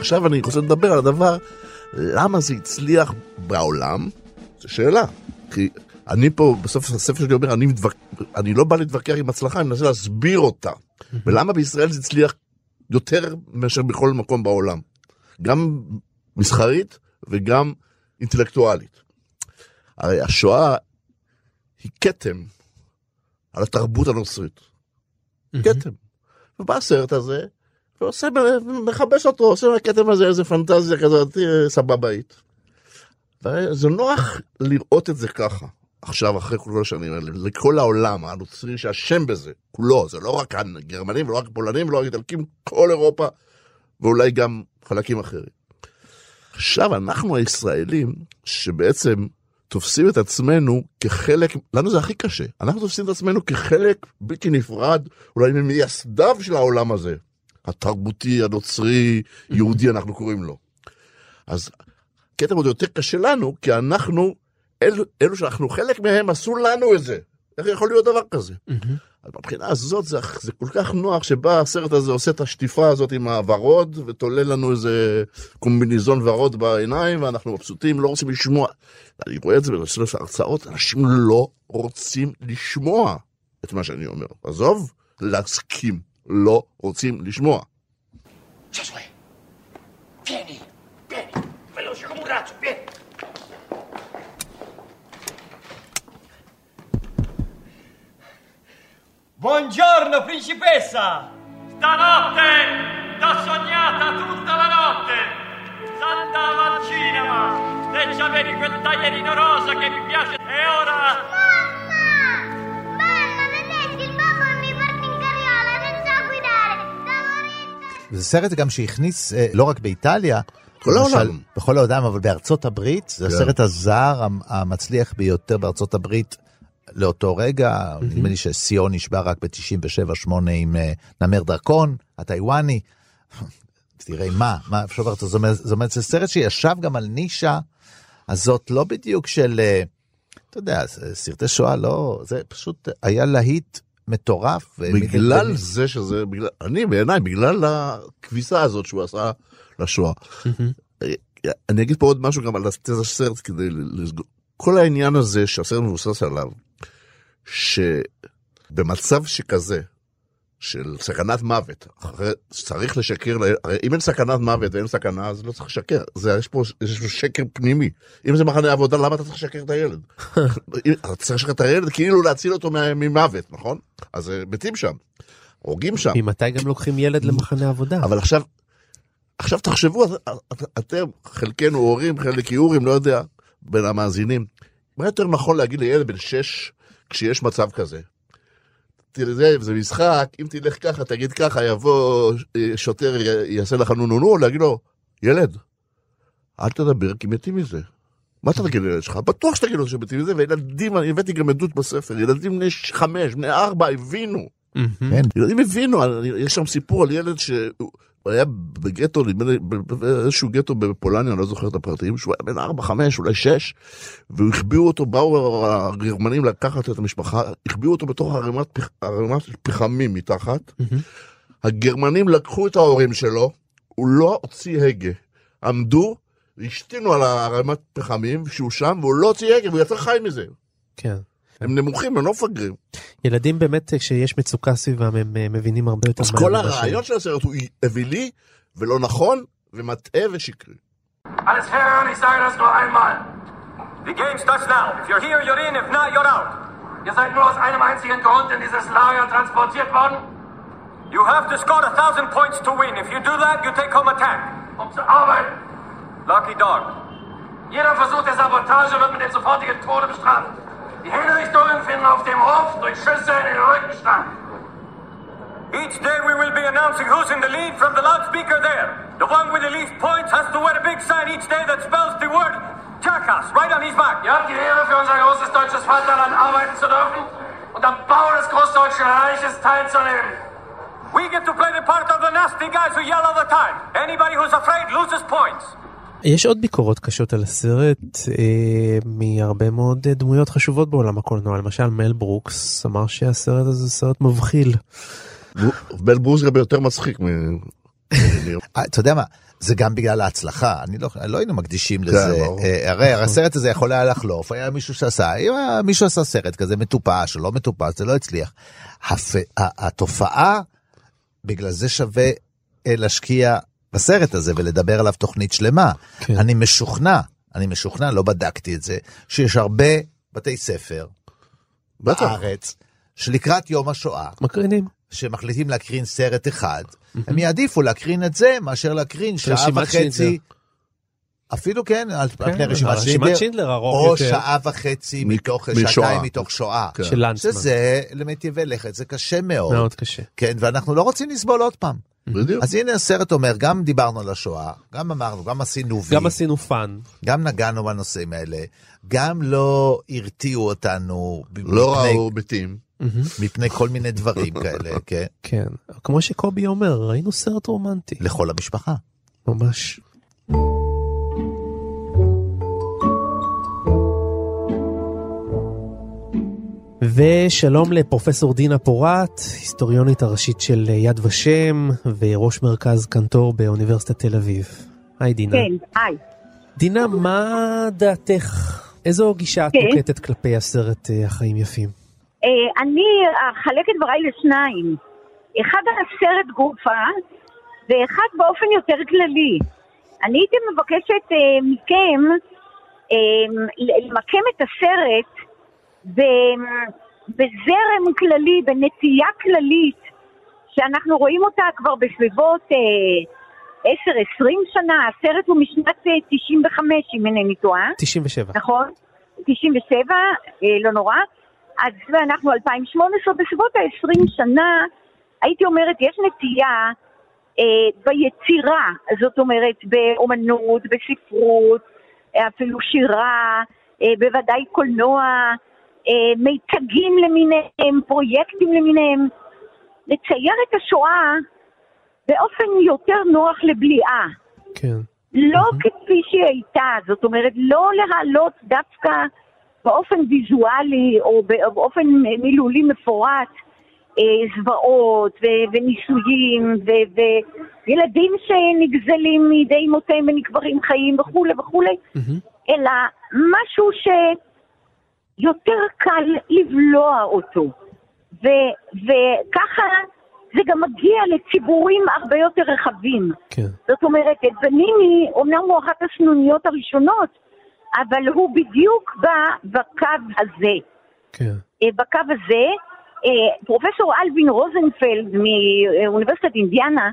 עכשיו אני רוצה לדבר על הדבר, למה זה הצליח בעולם, זו שאלה. כי אני פה, בסוף הספר שלי אומר, אני, מתווכ... אני לא בא להתווכח עם הצלחה, אני מנסה להסביר אותה. ולמה בישראל זה הצליח יותר מאשר בכל מקום בעולם. גם מסחרית וגם אינטלקטואלית. הרי השואה היא כתם על התרבות הנוצרית. כתם. ובא הסרט הזה, ועושה, מכבס אותו, עושה מהכתם הזה איזה פנטזיה כזאת אה, סבבאית. וזה נוח לראות את זה ככה, עכשיו, אחרי כל השנים האלה, לכל העולם הנוצרי שאשם בזה, כולו, זה לא רק הגרמנים ולא רק הפולנים ולא רק האיטלקים, כל אירופה, ואולי גם חלקים אחרים. עכשיו, אנחנו הישראלים, שבעצם תופסים את עצמנו כחלק, לנו זה הכי קשה, אנחנו תופסים את עצמנו כחלק בלתי נפרד, אולי ממייסדיו של העולם הזה. התרבותי, הנוצרי, יהודי אנחנו קוראים לו. אז הקטע עוד יותר קשה לנו, כי אנחנו, אלו, אלו שאנחנו חלק מהם עשו לנו את זה. איך יכול להיות דבר כזה? אז מבחינה הזאת זה, זה כל כך נוח שבא הסרט הזה עושה את השטיפה הזאת עם הוורוד ותולה לנו איזה קומביניזון ורוד בעיניים ואנחנו מבסוטים, לא רוצים לשמוע. אני רואה את זה בשלוש ההרצאות, אנשים לא רוצים לשמוע את מה שאני אומר. עזוב, להסכים, לא רוצים לשמוע. Josué, vieni, vieni, veloce come un razzo, vieni. Buongiorno, principessa! Stanotte t'ho sognata tutta la notte. S'andava al cinema e c'avevi quel taglierino rosa che mi piace. E ora זה סרט גם שהכניס, אה, לא רק באיטליה, כל למשל, העולם. בכל העולם, אבל בארצות הברית, זה כן. הסרט הזר המ- המצליח ביותר בארצות הברית לאותו רגע, נדמה לי שסיון נשבע רק ב-97-8 עם אה, נמר דרקון, הטיוואני. תראה מה, מה אפשר לומר, זאת אומרת, זאת אומרת, זה סרט שישב גם על נישה הזאת, לא בדיוק של, אה, אתה יודע, סרטי שואה, לא, זה פשוט היה להיט מטורף. בגלל זה שזה, בגלל, אני בעיניי, בגלל הכביסה הזאת שהוא עשה לשואה. אני אגיד פה עוד משהו גם על התזה סרט כדי לסגור. כל העניין הזה שהסרט מבוסס עליו, שבמצב שכזה, של סכנת מוות, אחרי, צריך לשקר, הרי אם אין סכנת מוות ואין סכנה, אז לא צריך לשקר, זה, יש פה יש פה שקר פנימי. אם זה מחנה עבודה, למה אתה צריך לשקר את הילד? אתה צריך לשקר את הילד כאילו להציל אותו ממוות, נכון? אז אה, מתים שם, הורגים שם. ממתי גם לוקחים ילד למחנה עבודה? אבל עכשיו, עכשיו תחשבו, את- את- אתם, חלקנו הורים, חלק יורים, לא יודע, בין המאזינים. מה יותר נכון להגיד לילד בן שש כשיש מצב כזה? תראה, זה, משחק, אם תלך ככה, תגיד ככה, יבוא אה, שוטר, יעשה לך נו נו נו, להגיד לו, ילד, אל תדבר כי מתים מזה. מה אתה תגיד לילד שלך? בטוח שתגיד לו שמתים מזה, וילדים, אני הבאתי גם עדות בספר, ילדים בני חמש, בני ארבע, הבינו. כן, ילדים הבינו, יש שם סיפור על ילד שהוא היה בגטו, נדמה לי, באיזשהו גטו בפולניה, אני לא זוכר את הפרטים, שהוא היה בן 4, 5, אולי 6, והחביאו אותו, באו הגרמנים לקחת את המשפחה, החביאו אותו בתוך ערימת ערימת פחמים מתחת. הגרמנים לקחו את ההורים שלו, הוא לא הוציא הגה. עמדו, השתינו על ערימת פחמים, שהוא שם, והוא לא הוציא הגה, והוא יצא חי מזה. כן. הם נמוכים, הם לא מפגרים. ילדים באמת, כשיש מצוקה סביבם, הם אה, מבינים הרבה יותר אז מהר כל ממה הרעיון של הסרט הוא אווילי, ולא נכון, ומטעה ושקרי. Alles fair und ich sage das nur einmal. The game starts now. If you're here, you're in. If not, you're out. Ihr seid nur aus einem einzigen Grund in dieses Lager transportiert worden? You have to score a thousand points to win. If you do that, you take home a tag. Um zu arbeiten. Lucky dog. Jeder Versuch der Sabotage wird mit dem sofortigen Tode bestraft. Die Hinrichtungen finden auf dem Hof durch Schüsse in den Rücken statt. Each day we will be announcing who's in the lead from the loudspeaker there. The one with the least points has to wear a big sign each day that spells the word Jackass right on his back. Ihr habt die Ehre, für unser großes deutsches Vaterland arbeiten zu dürfen und am Bau des Großdeutschen Reiches teilzunehmen. We get to play the part of the nasty guys who yell all the time. Anybody who's afraid loses points. יש עוד ביקורות קשות על הסרט אה, מהרבה מאוד אה, דמויות חשובות בעולם הקולנוע למשל מל ברוקס אמר שהסרט הזה סרט מבחיל. בל ברוז גם יותר מצחיק מ... אתה יודע מה, זה גם בגלל ההצלחה, אני לא, לא היינו מקדישים לזה, כן, ברור. אה, הרי הסרט הזה יכול היה לחלוף, היה מישהו שעשה, אם היה מישהו עשה סרט כזה מטופש או לא מטופש, זה לא הצליח. הפ... התופעה, בגלל זה שווה אה, להשקיע בסרט הזה ולדבר עליו תוכנית שלמה. כן. אני משוכנע, אני משוכנע, לא בדקתי את זה, שיש הרבה בתי ספר בטח. בארץ, שלקראת יום השואה, מקרינים. שמחליטים להקרין סרט אחד, הם יעדיפו להקרין את זה מאשר להקרין שעה וחצי. שינדלר. אפילו כן, על כן, פני רשימת רשימת שינדלר, שינדלר ארוך או יותר. שעה וחצי מ- מתוך, משואה. שעתיים מתוך שואה. כן. של לנצמן. שזה למיטיבי לכת, זה קשה מאוד. מאוד קשה. כן, ואנחנו לא רוצים לסבול עוד פעם. בדיוק. אז הנה הסרט אומר, גם דיברנו על השואה, גם אמרנו, גם עשינו וי, גם עשינו fun. גם נגענו בנושאים האלה, גם לא הרתיעו אותנו לא מפני- ראו מתים. מפני כל מיני דברים כאלה, כן, כן. כמו שקובי אומר ראינו סרט רומנטי. לכל המשפחה. ממש. ושלום לפרופסור דינה פורת, היסטוריונית הראשית של יד ושם וראש מרכז קנטור באוניברסיטת תל אביב. היי דינה. כן, היי. דינה, מה דעתך? איזו גישה את כן. נוקטת כלפי הסרט אה, החיים יפים? אה, אני אחלק את דבריי לשניים. אחד על הסרט גופה, ואחד באופן יותר כללי. אני הייתי מבקשת אה, מכם אה, למקם את הסרט ב- בזרם כללי, בנטייה כללית, שאנחנו רואים אותה כבר בסביבות אה, 10-20 שנה, הסרט הוא משנת אה, 95 אם אינני טועה. 97. נכון? 97, אה, לא נורא. אז אנחנו 2018, בסביבות ה-20 שנה, הייתי אומרת, יש נטייה אה, ביצירה, זאת אומרת, באומנות, בספרות, אה, אפילו שירה, אה, בוודאי קולנוע, אה, מיצגים למיניהם, פרויקטים למיניהם, לצייר את השואה באופן יותר נוח לבליעה. כן. לא כפי שהיא הייתה, זאת אומרת, לא להעלות דווקא באופן ויזואלי או באופן מילולי מפורט אה, זוועות ו- וניסויים ו- וילדים שנגזלים מידי אמותיהם ונקברים חיים וכולי וכולי, אלא משהו שיותר קל לבלוע אותו. ו- וככה זה גם מגיע לציבורים הרבה יותר רחבים. כן. זאת אומרת, את בנימי, אומנם הוא אחת הסנוניות הראשונות, אבל הוא בדיוק בא בקו הזה. כן. אה, בקו הזה, אה, פרופסור אלווין רוזנפלד מאוניברסיטת אינדיאנה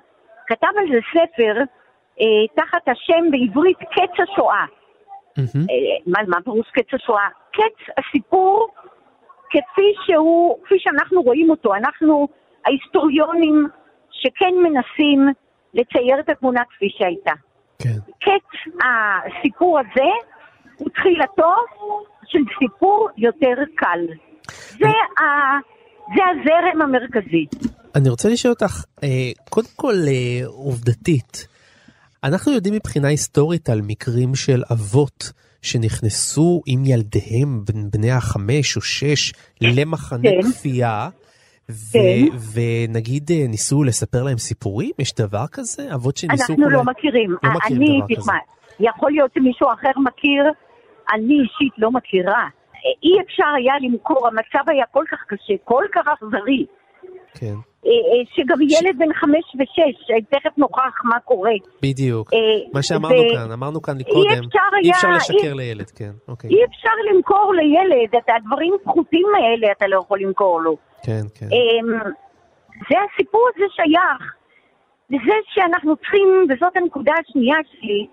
כתב על זה ספר אה, תחת השם בעברית קץ השואה. אה, מה, מה פירוש קץ השואה? קץ הסיפור כפי שהוא, כפי שאנחנו רואים אותו, אנחנו ההיסטוריונים שכן מנסים לצייר את התמונה כפי שהייתה. כן. קץ הסיפור הזה הוא תחילתו של סיפור יותר קל. זה, ה, זה הזרם המרכזי. אני רוצה לשאול אותך, אה, קודם כל אה, עובדתית, אנחנו יודעים מבחינה היסטורית על מקרים של אבות שנכנסו עם ילדיהם בני החמש או שש למחנה כן. כפייה, ו- כן. ונגיד אה, ניסו לספר להם סיפורים? יש דבר כזה? אבות שניסו אנחנו לא אולי- מכירים. לא מכירים אני, דבר כזה. יכול להיות שמישהו אחר מכיר, אני אישית לא מכירה. אי אפשר היה למכור, המצב היה כל כך קשה, כל כך אכזרי, כן, שגם ילד בן חמש ושש, אה, תכף נוכח מה קורה. בדיוק. אה, מה שאמרנו ו- כאן, אמרנו כאן אי מקודם, אפשר אי היה- אפשר לשקר אי- לילד, כן, אוקיי. אי אפשר למכור לילד, את הדברים פחותים האלה אתה לא יכול למכור לו. כן, כן. אמ, זה הסיפור הזה שייך לזה שאנחנו צריכים, וזאת הנקודה השנייה שלי,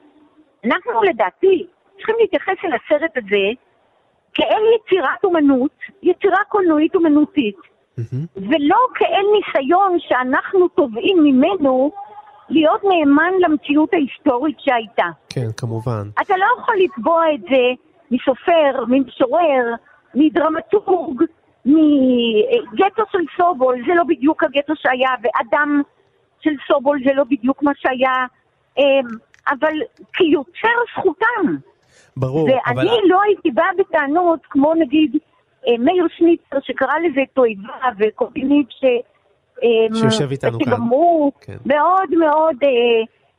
אנחנו לדעתי צריכים להתייחס אל הסרט הזה כאל יצירת אומנות, יצירה קולנועית אומנותית, מהמם. ולא כאל ניסיון שאנחנו תובעים ממנו להיות נאמן למציאות ההיסטורית שהייתה. כן, כמובן. אתה לא יכול לקבוע את זה מסופר, ממשורר, מדרמטורג, מגטו של סובול, זה לא בדיוק הגטו שהיה, ואדם של סובול זה לא בדיוק מה שהיה, אמ, אבל כיוצר זכותם. ברור, אבל... ואני לא הייתי באה בטענות, כמו נגיד מאיר שניצר שקרא לזה תועבה, וקופיניב ש... אמ, שיושב איתנו כאן. שגם הוא כן. מאוד מאוד אה,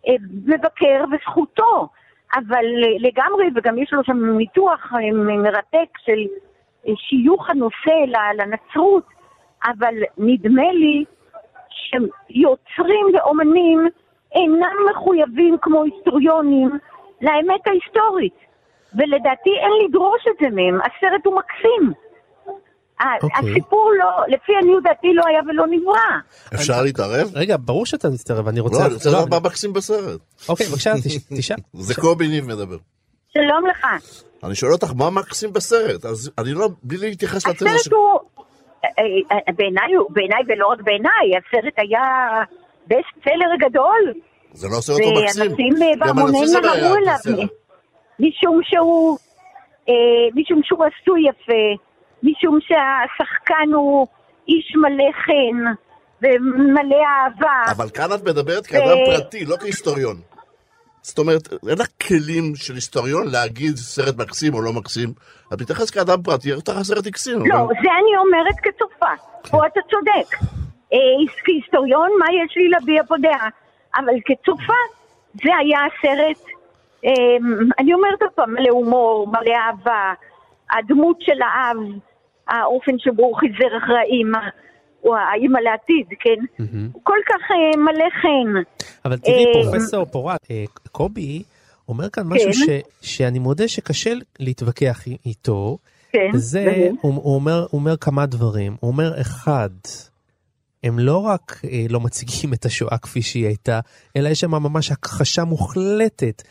אה, מבקר, וזכותו. אבל אה, לגמרי, וגם יש לו שם ניתוח אה, מרתק של אה, שיוך הנושא לנצרות, אבל נדמה לי שיוצרים ואומנים אינם מחויבים כמו היסטוריונים לאמת ההיסטורית. ולדעתי אין לדרוש את זה מהם, הסרט הוא מקסים. אוקיי. הסיפור לא, לפי עניות דעתי לא היה ולא נברא. אפשר להתערב? רגע, ברור שאתה מתערב, אני רוצה... לא, אני רוצה לדעת לא, מה מקסים בסרט. אוקיי, בבקשה, תש- תשאל. זה קובי ניב מדבר. שלום לך. אני שואל אותך מה מקסים בסרט, אז אני לא, בלי להתייחס לתזה הסרט ש... הוא, אה, אה, בעיניי, הוא- בעיניי ולא רק בעיניי, הסרט היה בסט סלר גדול. זה לא עושה אותו מקסים. ואנשים אה, היה נהרו אליו. משום שהוא, משום שהוא עשוי יפה, משום שהשחקן הוא איש מלא חן ומלא אהבה. אבל כאן את מדברת כאדם ו- פרטי, לא כהיסטוריון. זאת אומרת, אין לך כלים של היסטוריון להגיד סרט מקסים או לא מקסים. את מתייחס כאדם פרטי, יש לך סרט מקסים. לא, אבל- זה אני אומרת כצופה. פה אתה צודק. אה, כהיסטוריון, מה יש לי להביע פה דעה? אבל כצופה, זה היה הסרט, אה, אני אומרת עוד פעם, מלא הומור, מלא אהבה, הדמות של האב, האופן שבו הוא חיזר אחרי האימא, או האימא לעתיד, כן? הוא כל כך אה, מלא חן. אבל תראי, אה, פרופסור פורט, אה, קובי אומר כאן משהו כן. ש- שאני מודה שקשה להתווכח איתו. כן, זה? הוא, הוא, אומר, הוא אומר כמה דברים. הוא אומר, אחד, הם לא רק אה, לא מציגים את השואה כפי שהיא הייתה, אלא יש שם ממש הכחשה מוחלטת.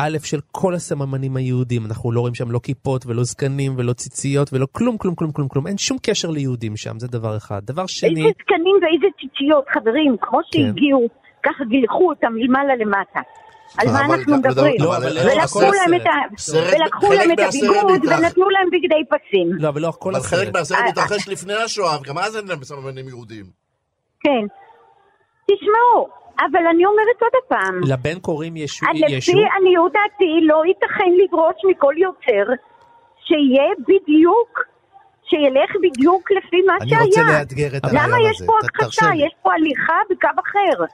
א', של כל הסממנים היהודים, אנחנו לא רואים שם לא כיפות ולא זקנים ולא ציציות ולא כלום, כלום, כלום, כלום, כלום. אין שום קשר ליהודים שם, זה דבר אחד. דבר שני, איזה זקנים ואיזה ציציות, חברים, כמו שהגיעו, ככה גילחו אותם מלמעלה למטה. על מה אנחנו מדברים? לא, לא, ולקחו להם. את הביגוד מתרחש- ונתנו להם בגדי פסים. לא, אבל לא כל אבל חלק הסרט. מהסרט אה, מתרחש לפני השואה, וגם אז אין להם סממנים יהודים. כן. תשמעו, אבל אני אומרת עוד פעם, לבן קוראים ישו? לפי עניות דעתי לא ייתכן לדרוש מכל יוצר שיהיה בדיוק, שילך בדיוק לפי מה אני שהיה. רוצה לאתגר את הרעיון למה הזה. יש פה הכחשה? יש פה הליכה בקו אחר.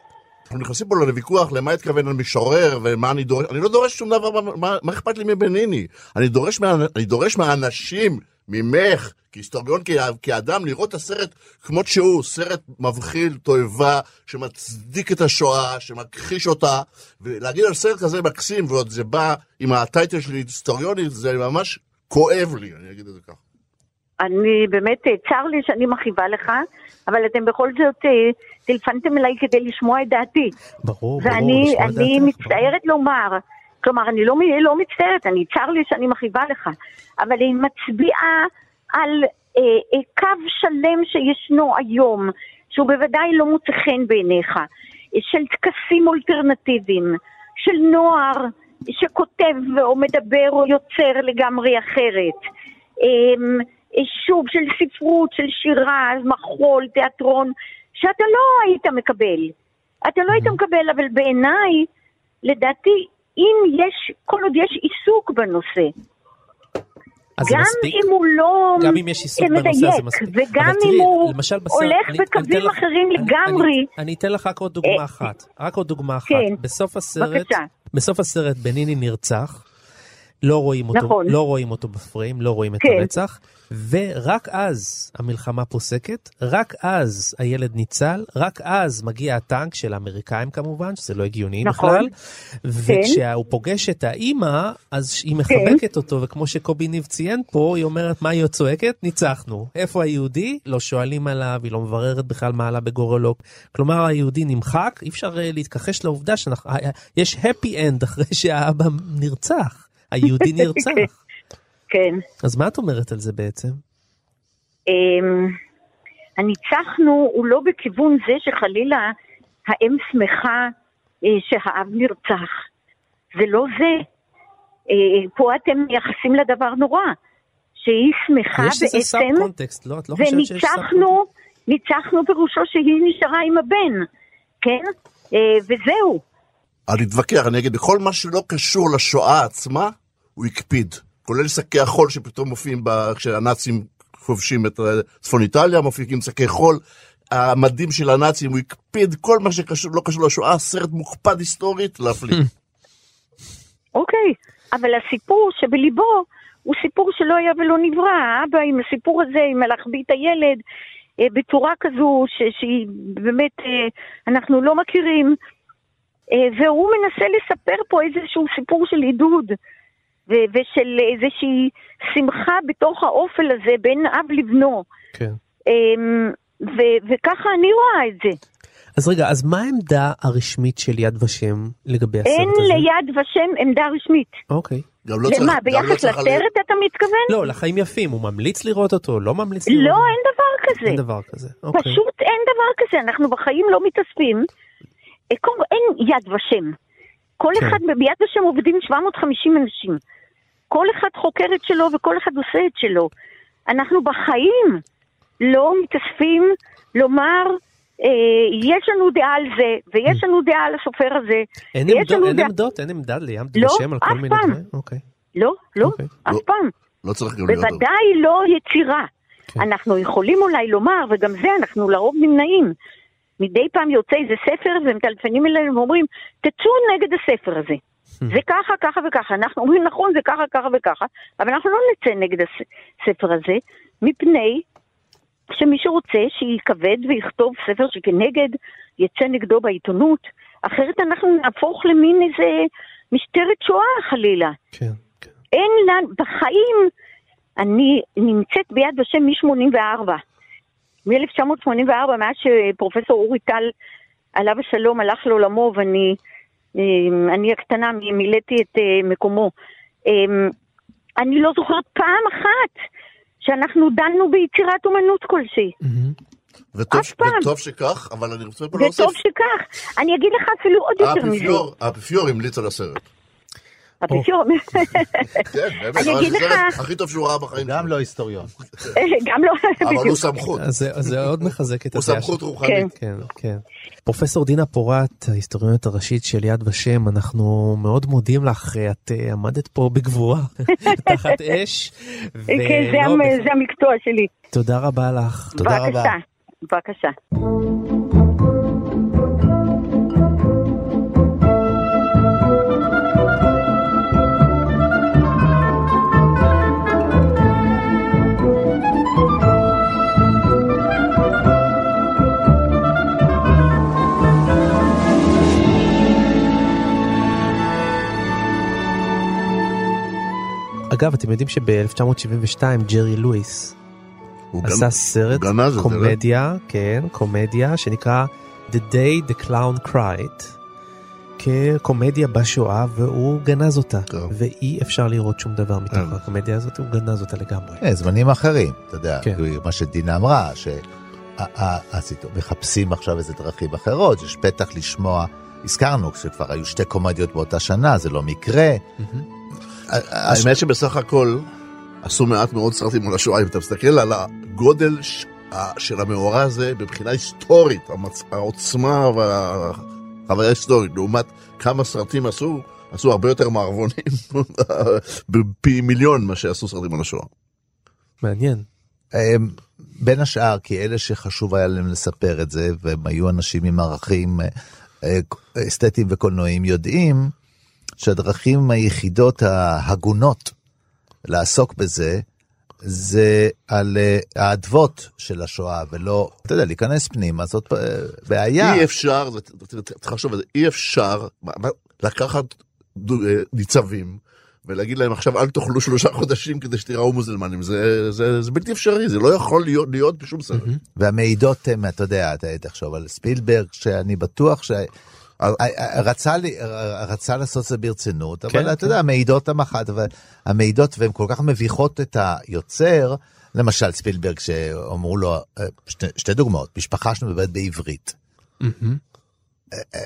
אנחנו נכנסים פה לוויכוח למה התכוון המשורר ומה אני דורש, אני לא דורש שום דבר, מה, מה, מה אכפת לי מבניני? אני דורש, מה, אני דורש מהאנשים, ממך, כהיסטוריון, כאדם, לראות את הסרט כמות שהוא, סרט מבחיל, תועבה, שמצדיק את השואה, שמכחיש אותה, ולהגיד על סרט כזה מקסים, ועוד זה בא עם הטייטל שלי היסטוריוני, זה ממש כואב לי, אני אגיד את זה ככה. אני באמת, צר לי שאני מכאיבה לך, אבל אתם בכל זאת אה, טלפנתם אליי כדי לשמוע את דעתי. ברור, ברור, ואני לשמוע את אני דעתך, מצטערת לומר, כלומר, אני לא, לא מצטערת, אני צר לי שאני מכאיבה לך, אבל היא מצביעה על אה, אה, קו שלם שישנו היום, שהוא בוודאי לא מוצא חן בעיניך, של טקסים אולטרנטיביים, של נוער שכותב או מדבר או יוצר לגמרי אחרת. אה, אה, שוב, של ספרות, של שירה, מחול, תיאטרון, שאתה לא היית מקבל. אתה לא היית מקבל, אבל בעיניי, לדעתי, אם יש, כל עוד יש עיסוק בנושא, גם מספיק? אם הוא לא גם אם יש עיסוק מדייק, בנושא הזה מספיק. וגם תראי, אם הוא למשל בסרט- הולך אני- אני בקווים אתן לך- אחרים אני- לגמרי, אני- אני אתן לך רק עוד דוגמה אה, אחת. רק עוד דוגמה אחת. כן. בסוף הסרט, בבקשה. בסוף הסרט בניני נרצח. לא רואים אותו, נכון. לא רואים אותו בפריים, לא רואים את כן. הרצח, ורק אז המלחמה פוסקת, רק אז הילד ניצל, רק אז מגיע הטנק של האמריקאים כמובן, שזה לא הגיוני נכון. בכלל, וכשהוא פוגש את האימא, אז היא מחבקת אותו, וכמו שקובי ניב ציין פה, היא אומרת, מה היא עוד צועקת? ניצחנו. איפה היהודי? לא שואלים עליו, היא לא מבררת בכלל מה עלה בגורלו. כלומר, היהודי נמחק, אי אפשר אה, להתכחש לעובדה שיש happy end אחרי שהאבא נרצח. היהודי נרצח. כן. אז מה את אומרת על זה בעצם? אמ, הניצחנו הוא לא בכיוון זה שחלילה האם שמחה אה, שהאב נרצח. זה לא זה. אה, פה אתם מייחסים לדבר נורא. שהיא שמחה יש איזה סאב בעצם, קונטקסט, לא? את לא חושבת שיש סאב וניצחנו, ניצחנו פירושו שהיא נשארה עם הבן, כן? אה, וזהו. אני אתווכח, אני אגיד, בכל מה שלא קשור לשואה עצמה, הוא הקפיד. כולל שקי החול שפתאום מופיעים ב- כשהנאצים כובשים את אה, צפון איטליה, מופיעים שקי חול. המדים של הנאצים, הוא הקפיד כל מה שלא קשור לשואה, סרט מוקפד היסטורית, להפליא. אוקיי, אבל הסיפור שבליבו הוא סיפור שלא היה ולא נברא. האבא עם הסיפור הזה, עם להחביא את הילד, אה, בצורה כזו ש- שהיא באמת, אה, אנחנו לא מכירים. אה, והוא מנסה לספר פה איזשהו סיפור של עידוד, ו- ושל איזושהי שמחה בתוך האופל הזה בין אב לבנו. כן. אמ, ו- וככה אני רואה את זה. אז רגע, אז מה העמדה הרשמית של יד ושם לגבי הסרט אין הזה? ליד ושם עמדה רשמית. אוקיי. גם לא למה, ביחס לסרט אתה מתכוון? לא, לחיים יפים, הוא ממליץ לראות אותו, לא ממליץ לראות לא, אותו? אין דבר כזה. אין דבר כזה, אוקיי. פשוט אין דבר כזה, אנחנו בחיים לא מתאספים. אה, אין יד ושם. כל כן. אחד, ביד ושם עובדים 750 אנשים. כל אחד חוקר את שלו וכל אחד עושה את שלו. אנחנו בחיים לא מתאספים לומר, אה, יש לנו דעה על זה, ויש לנו דעה על הסופר הזה, אין לנו אין דעה... עמדות, אין עמדה ליד לא, על כל מיני. דברים? אוקיי. לא, לא, אף לא. פעם. לא צריך גם להיות... בוודאי לא יצירה. אנחנו יכולים אולי לומר, וגם זה אנחנו לרוב נמנעים. מדי פעם יוצא איזה ספר ומטלפנים אלינו ואומרים, תצאו נגד הספר הזה. זה ככה, ככה וככה. אנחנו אומרים, נכון, זה ככה, ככה וככה, אבל אנחנו לא נצא נגד הספר הזה, מפני שמי שרוצה שיכבד ויכתוב ספר שכנגד יצא נגדו בעיתונות, אחרת אנחנו נהפוך למין איזה משטרת שואה חלילה. כן. אין לנו, בחיים, אני נמצאת ביד ושם מ-84. מ-1984, מאז שפרופסור אורי טל, עליו השלום, הלך לעולמו, ואני אני הקטנה מילאתי את אה, מקומו. אה, אני לא זוכרת פעם אחת שאנחנו דנו ביצירת אומנות כלשהי. וטוב, אף פעם. וטוב שכך, אבל אני רוצה פה להוסיף. וטוב שכך. אני אגיד לך אפילו עוד יותר מזה. האפיפיור המליץ על הסרט. האפיפיור, כן, באמת, אני אגיד לך- הכי טוב שהוא ראה בחיים גם לא היסטוריון. גם לא, אבל הוא בדיוק. סמכות. זה- עוד מחזק את הוא הדעה סמכות שלך. רוחנית. כן, כן. פרופסור דינה פורת, ההיסטוריונית הראשית של יד ושם, אנחנו מאוד מודים לך, את אה, עמדת פה בגבורה, תחת אש. כן, זה המקצוע שלי. תודה רבה לך. בבקשה, בבקשה. אגב, אתם יודעים שב-1972 ג'רי לואיס עשה גנ- סרט את זה? קומדיה, כן, קומדיה, שנקרא The Day the Clown Cried, כקומדיה בשואה, והוא גנז אותה, ואי אפשר לראות שום דבר מתוך. הקומדיה הזאת, הוא גנז אותה לגמרי. כן, זמנים אחרים, אתה יודע, כן. כאילו, מה שדינה אמרה, שמחפשים עכשיו איזה דרכים אחרות, יש פתח לשמוע, הזכרנו שכבר היו שתי קומדיות באותה שנה, זה לא מקרה. האמת שבסך הכל עשו מעט מאוד סרטים על השואה, אם אתה מסתכל על הגודל של המאורע הזה מבחינה היסטורית. העוצמה והחוויה ההיסטורית, לעומת כמה סרטים עשו, עשו הרבה יותר מערבונים, פי מיליון מה שעשו סרטים על השואה. מעניין. אמ, בין השאר, כי אלה שחשוב היה להם לספר את זה, והם היו אנשים עם ערכים אה, אה, אסתטיים וקולנועיים, יודעים שהדרכים היחידות ההגונות לעסוק בזה, זה על אה, האדוות של השואה, ולא, אתה יודע, להיכנס פנימה, זאת אה, בעיה. אי אפשר, זה- תחשוב על זה, אי אפשר לקחת אה, ניצבים ולהגיד להם עכשיו אל תאכלו שלושה חודשים כדי שתיראו מוזלמנים, זה, זה, זה בלתי אפשרי, זה לא יכול להיות, להיות בשום סרט. והמעידות אתה יודע, אתה תחשוב על ספילברג, שאני בטוח ש... רצה, לי- רצה לעשות את זה ברצינות, אבל כן, אתה כן. יודע, המעידות המח"ט, אבל המעידות, והן כל כך מביכות את היוצר, למשל ספילברג שאמרו לו, אה, שתי, שתי דוגמאות, משפחה שמדברת בעברית.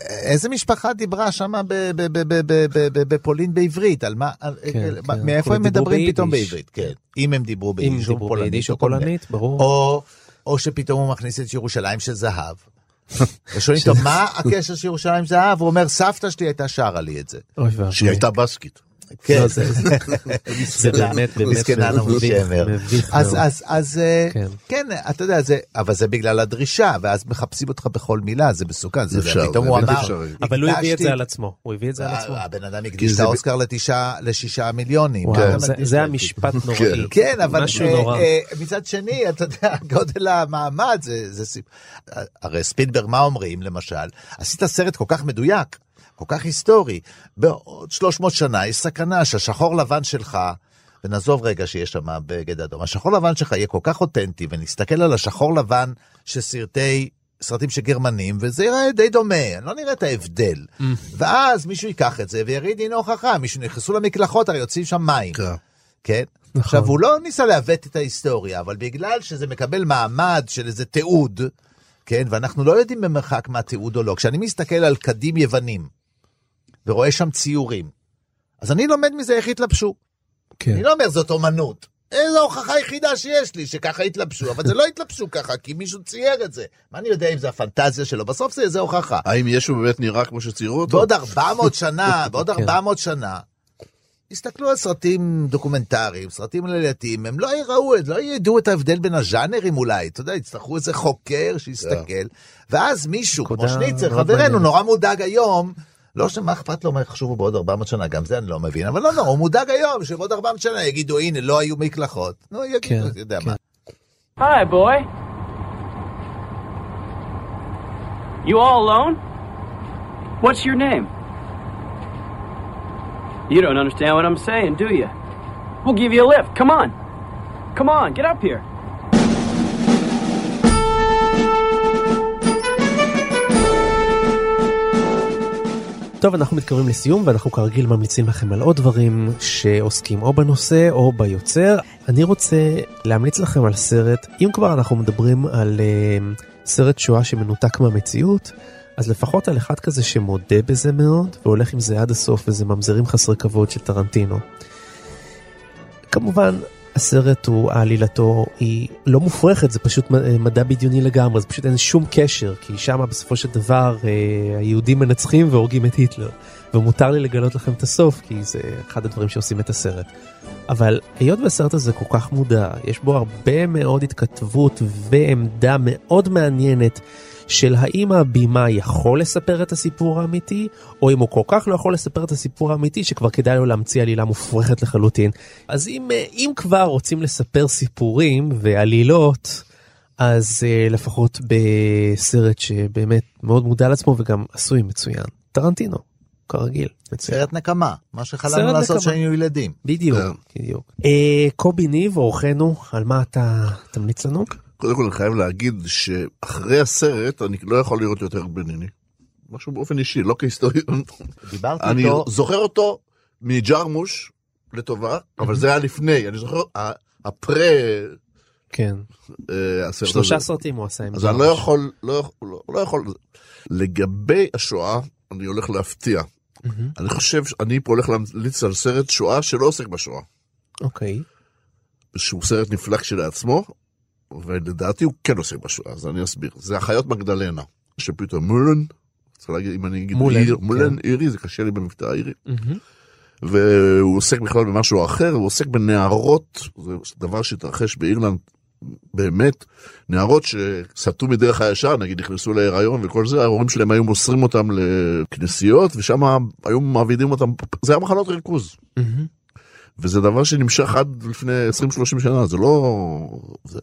איזה משפחה דיברה שם בפולין בעברית? על מה, כן, על- כן. מאיפה הם דיברו מדברים פתאום. בעברית? כן, אם הם דיברו ביידיש או פולנית. או ברור. או, או שפתאום הוא מכניס את ירושלים של זהב. ושואלים אותו, מה הקשר של ירושלים זהב? הוא אומר, סבתא שלי הייתה שרה לי את זה. שהיא הייתה בסקית. כן, לא, זה- באמת, באמת מסכנה מביך, אז, מאוד. אז, אז, אה, כן. כן, אתה יודע, זה, אבל זה בגלל הדרישה, ואז מחפשים אותך בכל מילה, זה מסוכן. זה, אפשר, פתאום הוא אמר. אבל הוא הביא את זה על עצמו, הוא הביא את זה על עצמו. הבן אדם הקדיש את האוסקר לשישה מיליונים. זה-? המשפט נוראי. כן, אבל משהו אה. אה, מצד שני, אתה יודע, גודל המעמד, זה, זה סיפ... הרי ספילברג, מה אומרים, למשל? עשית סרט כל כך מדויק, כל כך היסטורי, בעוד 300 שנה יש סכנה שהשחור לבן שלך, ונעזוב רגע שיש שם בגד אדום, השחור לבן שלך יהיה כל כך אותנטי, ונסתכל על השחור לבן של סרטי... סרטים של גרמנים, וזה ייראה די דומה, לא נראה את ההבדל. ואז מישהו ייקח את זה ויריד הנה הוכחה, מישהו נכנסו למקלחות, הרי יוצאים שם מים. כן. כן? עכשיו, הוא לא ניסה לעוות את ההיסטוריה, אבל בגלל שזה מקבל מעמד של איזה תיעוד, כן, ואנחנו לא יודעים במרחק מה תיעוד או לא. כשאני מסתכל על קדים יוונים, ורואה שם ציורים, אז אני לומד מזה איך התלבשו. כן. אני לא אומר זאת אומנות. איזו הוכחה היחידה שיש לי שככה התלבשו, אבל זה לא התלבשו ככה, כי מישהו צייר את זה. מה אני יודע אם זה הפנטזיה שלו? בסוף זה איזה הוכחה. האם ישו באמת נראה כמו שציירו אותו? בעוד 400 שנה, בעוד כן. 400 שנה, יסתכלו על סרטים דוקומנטריים, סרטים לילתיים, הם לא יראו, לא ידעו את ההבדל בין הז'אנרים אולי, אתה יודע, יצטרכו איזה חוקר שיסתכל, ואז מישהו, כמו שניצר, חברנו. נורא מודאג היום, לא שמה אכפת לו מה יחשבו בעוד 400 שנה, גם זה אני לא מבין, אבל לא, לא, הוא מודאג היום, שבעוד 400 שנה יגידו, הנה, לא היו מקלחות. נו, יגידו, כן, אתה יודע כן. מה. Hi, boy. You all alone? What's your name? You don't understand what I'm saying, do you? We'll give you a lift. Come on. Come on, get up here. טוב, אנחנו מתקרבים לסיום ואנחנו כרגיל ממליצים לכם על עוד דברים שעוסקים או בנושא או ביוצר. אני רוצה להמליץ לכם על סרט, אם כבר אנחנו מדברים על uh, סרט שואה שמנותק מהמציאות, אז לפחות על אחד כזה שמודה בזה מאוד והולך עם זה עד הסוף וזה ממזרים חסרי כבוד של טרנטינו. כמובן, הסרט הוא, עלילתו היא לא מופרכת, זה פשוט מ- מדע בדיוני לגמרי, זה פשוט אין שום קשר, כי שם בסופו של דבר אה, היהודים מנצחים והורגים את היטלר. ומותר לי לגלות לכם את הסוף, כי זה אחד הדברים שעושים את הסרט. אבל היות והסרט הזה כל כך מודע, יש בו הרבה מאוד התכתבות ועמדה מאוד מעניינת של האם הבימה יכול לספר את הסיפור האמיתי, או אם הוא כל כך לא יכול לספר את הסיפור האמיתי שכבר כדאי לו להמציא עלילה מופרכת לחלוטין. אז אם, אה, אם כבר רוצים לספר סיפורים ועלילות, אז uh, לפחות בסרט שבאמת מאוד מודע לעצמו וגם עשוי מצוין. טרנטינו, כרגיל. מצוין. סרט נקמה, מה שחלמנו לעשות. כשהיינו ילדים. בדיוק, בדיוק. אה, קובי ניב, אורחנו, על מה אתה תמליץ לנו? קודם כל אני חייב להגיד שאחרי הסרט אני לא יכול לראות יותר בניני. משהו באופן אישי, לא כהיסטוריון. דיברתי אני איתו, זוכר אותו מג'רמוש לטובה, אבל זה היה לפני, אני זוכר, הפרה כן. אה, הסרט הזה. שלושה סרטים הוא עשה עם אז אני לא ג'רמוש. יכול, לא יכול, לא- לא יכול. לגבי השואה, אני הולך להפתיע. אני חושב, אני פה הולך להמליץ על סרט שואה שלא עוסק בשואה. אוקיי. שהוא סרט נפלא כשלעצמו, ולדעתי הוא כן עוסק בשואה, אז אני אסביר. זה החיות מגדלנה, שפתאום מולן, צריך להגיד, אם אני אגיד מולן, עיר, כן. מולן אירי, זה קשה לי במבטא האירי. מהמם. והוא עוסק בכלל במשהו אחר, הוא עוסק בנערות, זה דבר שהתרחש באירלנד באמת, נערות שסטו מדרך הישר, נגיד נכנסו להיריון וכל זה, ההורים שלהם היו מוסרים אותם לכנסיות, ושם היו מעבידים אותם, זה היה מחנות ריכוז. מהמם. וזה דבר שנמשך עד לפני 20-30 שנה, זה לא... זה...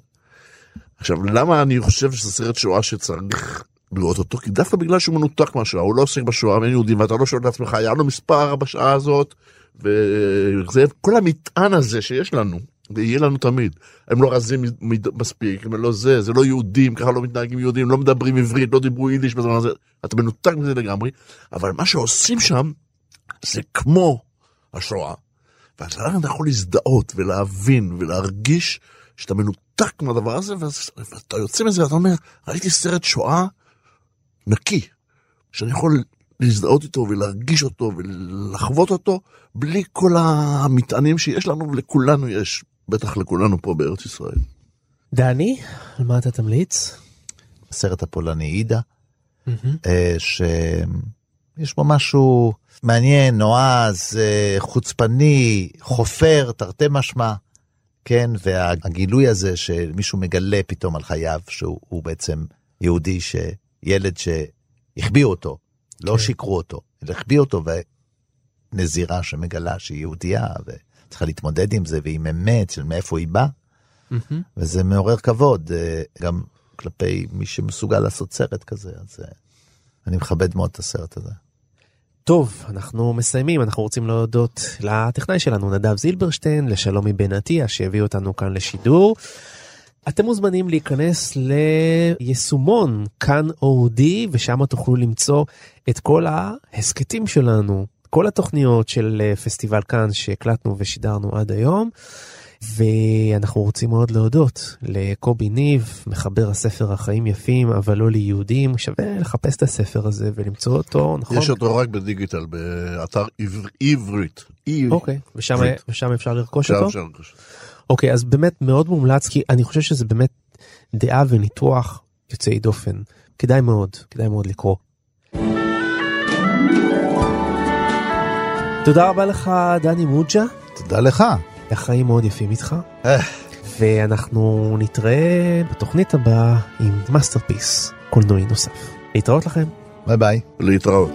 עכשיו, למה אני חושב שזה סרט שואה שצריך לראות אותו? כי דווקא בגלל שהוא מנותק מהשואה, הוא לא עוסק בשואה, ואין יהודים, ואתה לא שואל את עצמך, היה לו מספר בשעה הזאת, וזה כל המטען הזה שיש לנו, ויהיה לנו תמיד. הם לא רזים מספיק, הם לא זה, זה לא יהודים, ככה לא מתנהגים יהודים, לא מדברים עברית, לא דיברו יידיש בזמן הזה, אתה מנותק מזה לגמרי, אבל מה שעושים שם, זה כמו השואה. ואתה אתה יכול להזדהות ולהבין ולהרגיש שאתה מנותק מהדבר הזה, ואז- ואתה יוצא מזה ואתה אומר, ראיתי סרט שואה נקי, שאני יכול להזדהות איתו ולהרגיש אותו ולחוות אותו, בלי כל המטענים שיש לנו ולכולנו יש, בטח לכולנו פה בארץ ישראל. דני, על מה אתה תמליץ? הסרט הפולני עידה. אה, שיש בו משהו מעניין, נועז, אה, חוצפני, חופר, תרתי משמע, כן, והגילוי הזה שמישהו מגלה פתאום על חייו, שהוא הוא בעצם יהודי, שילד שהחביאו אותו, לא כן. שיקרו אותו, אלא החביאו אותו, ונזירה שמגלה שהיא יהודייה, וצריכה להתמודד עם זה, ועם אמת של מאיפה היא באה. מהמם. וזה מעורר כבוד אה, גם כלפי מי שמסוגל לעשות סרט כזה, אז אה, אני מכבד מאוד את הסרט הזה. טוב, אנחנו מסיימים, אנחנו רוצים להודות לטכנאי שלנו, נדב זילברשטיין, לשלומי בן עטיה, שהביא אותנו כאן לשידור. אתם מוזמנים להיכנס ליישומון כאן אודי, ושם תוכלו למצוא את כל ההסכתים שלנו, כל התוכניות של אה, פסטיבל כאן שהקלטנו ושידרנו עד היום. ואנחנו רוצים מאוד להודות לקובי ניב, מחבר הספר החיים יפים אבל לא ליהודים, שווה לחפש את הספר הזה ולמצוא אותו, נכון? יש אותו רק בדיגיטל, באתר עבר- עברית. אוקיי, ושם. ושם אפשר לרכוש אותו? אפשר לרכוש. אוקיי, אז באמת מאוד מומלץ, כי אני חושב שזה באמת דעה וניתוח יוצאי דופן. כדאי מאוד, כדאי מאוד לקרוא. תודה רבה לך, דני מוג'ה. תודה לך. החיים מאוד יפים איתך. אה. ואנחנו נתראה בתוכנית הבאה עם masterpiece קולנועי נוסף. להתראות לכם. ביי ביי. להתראות.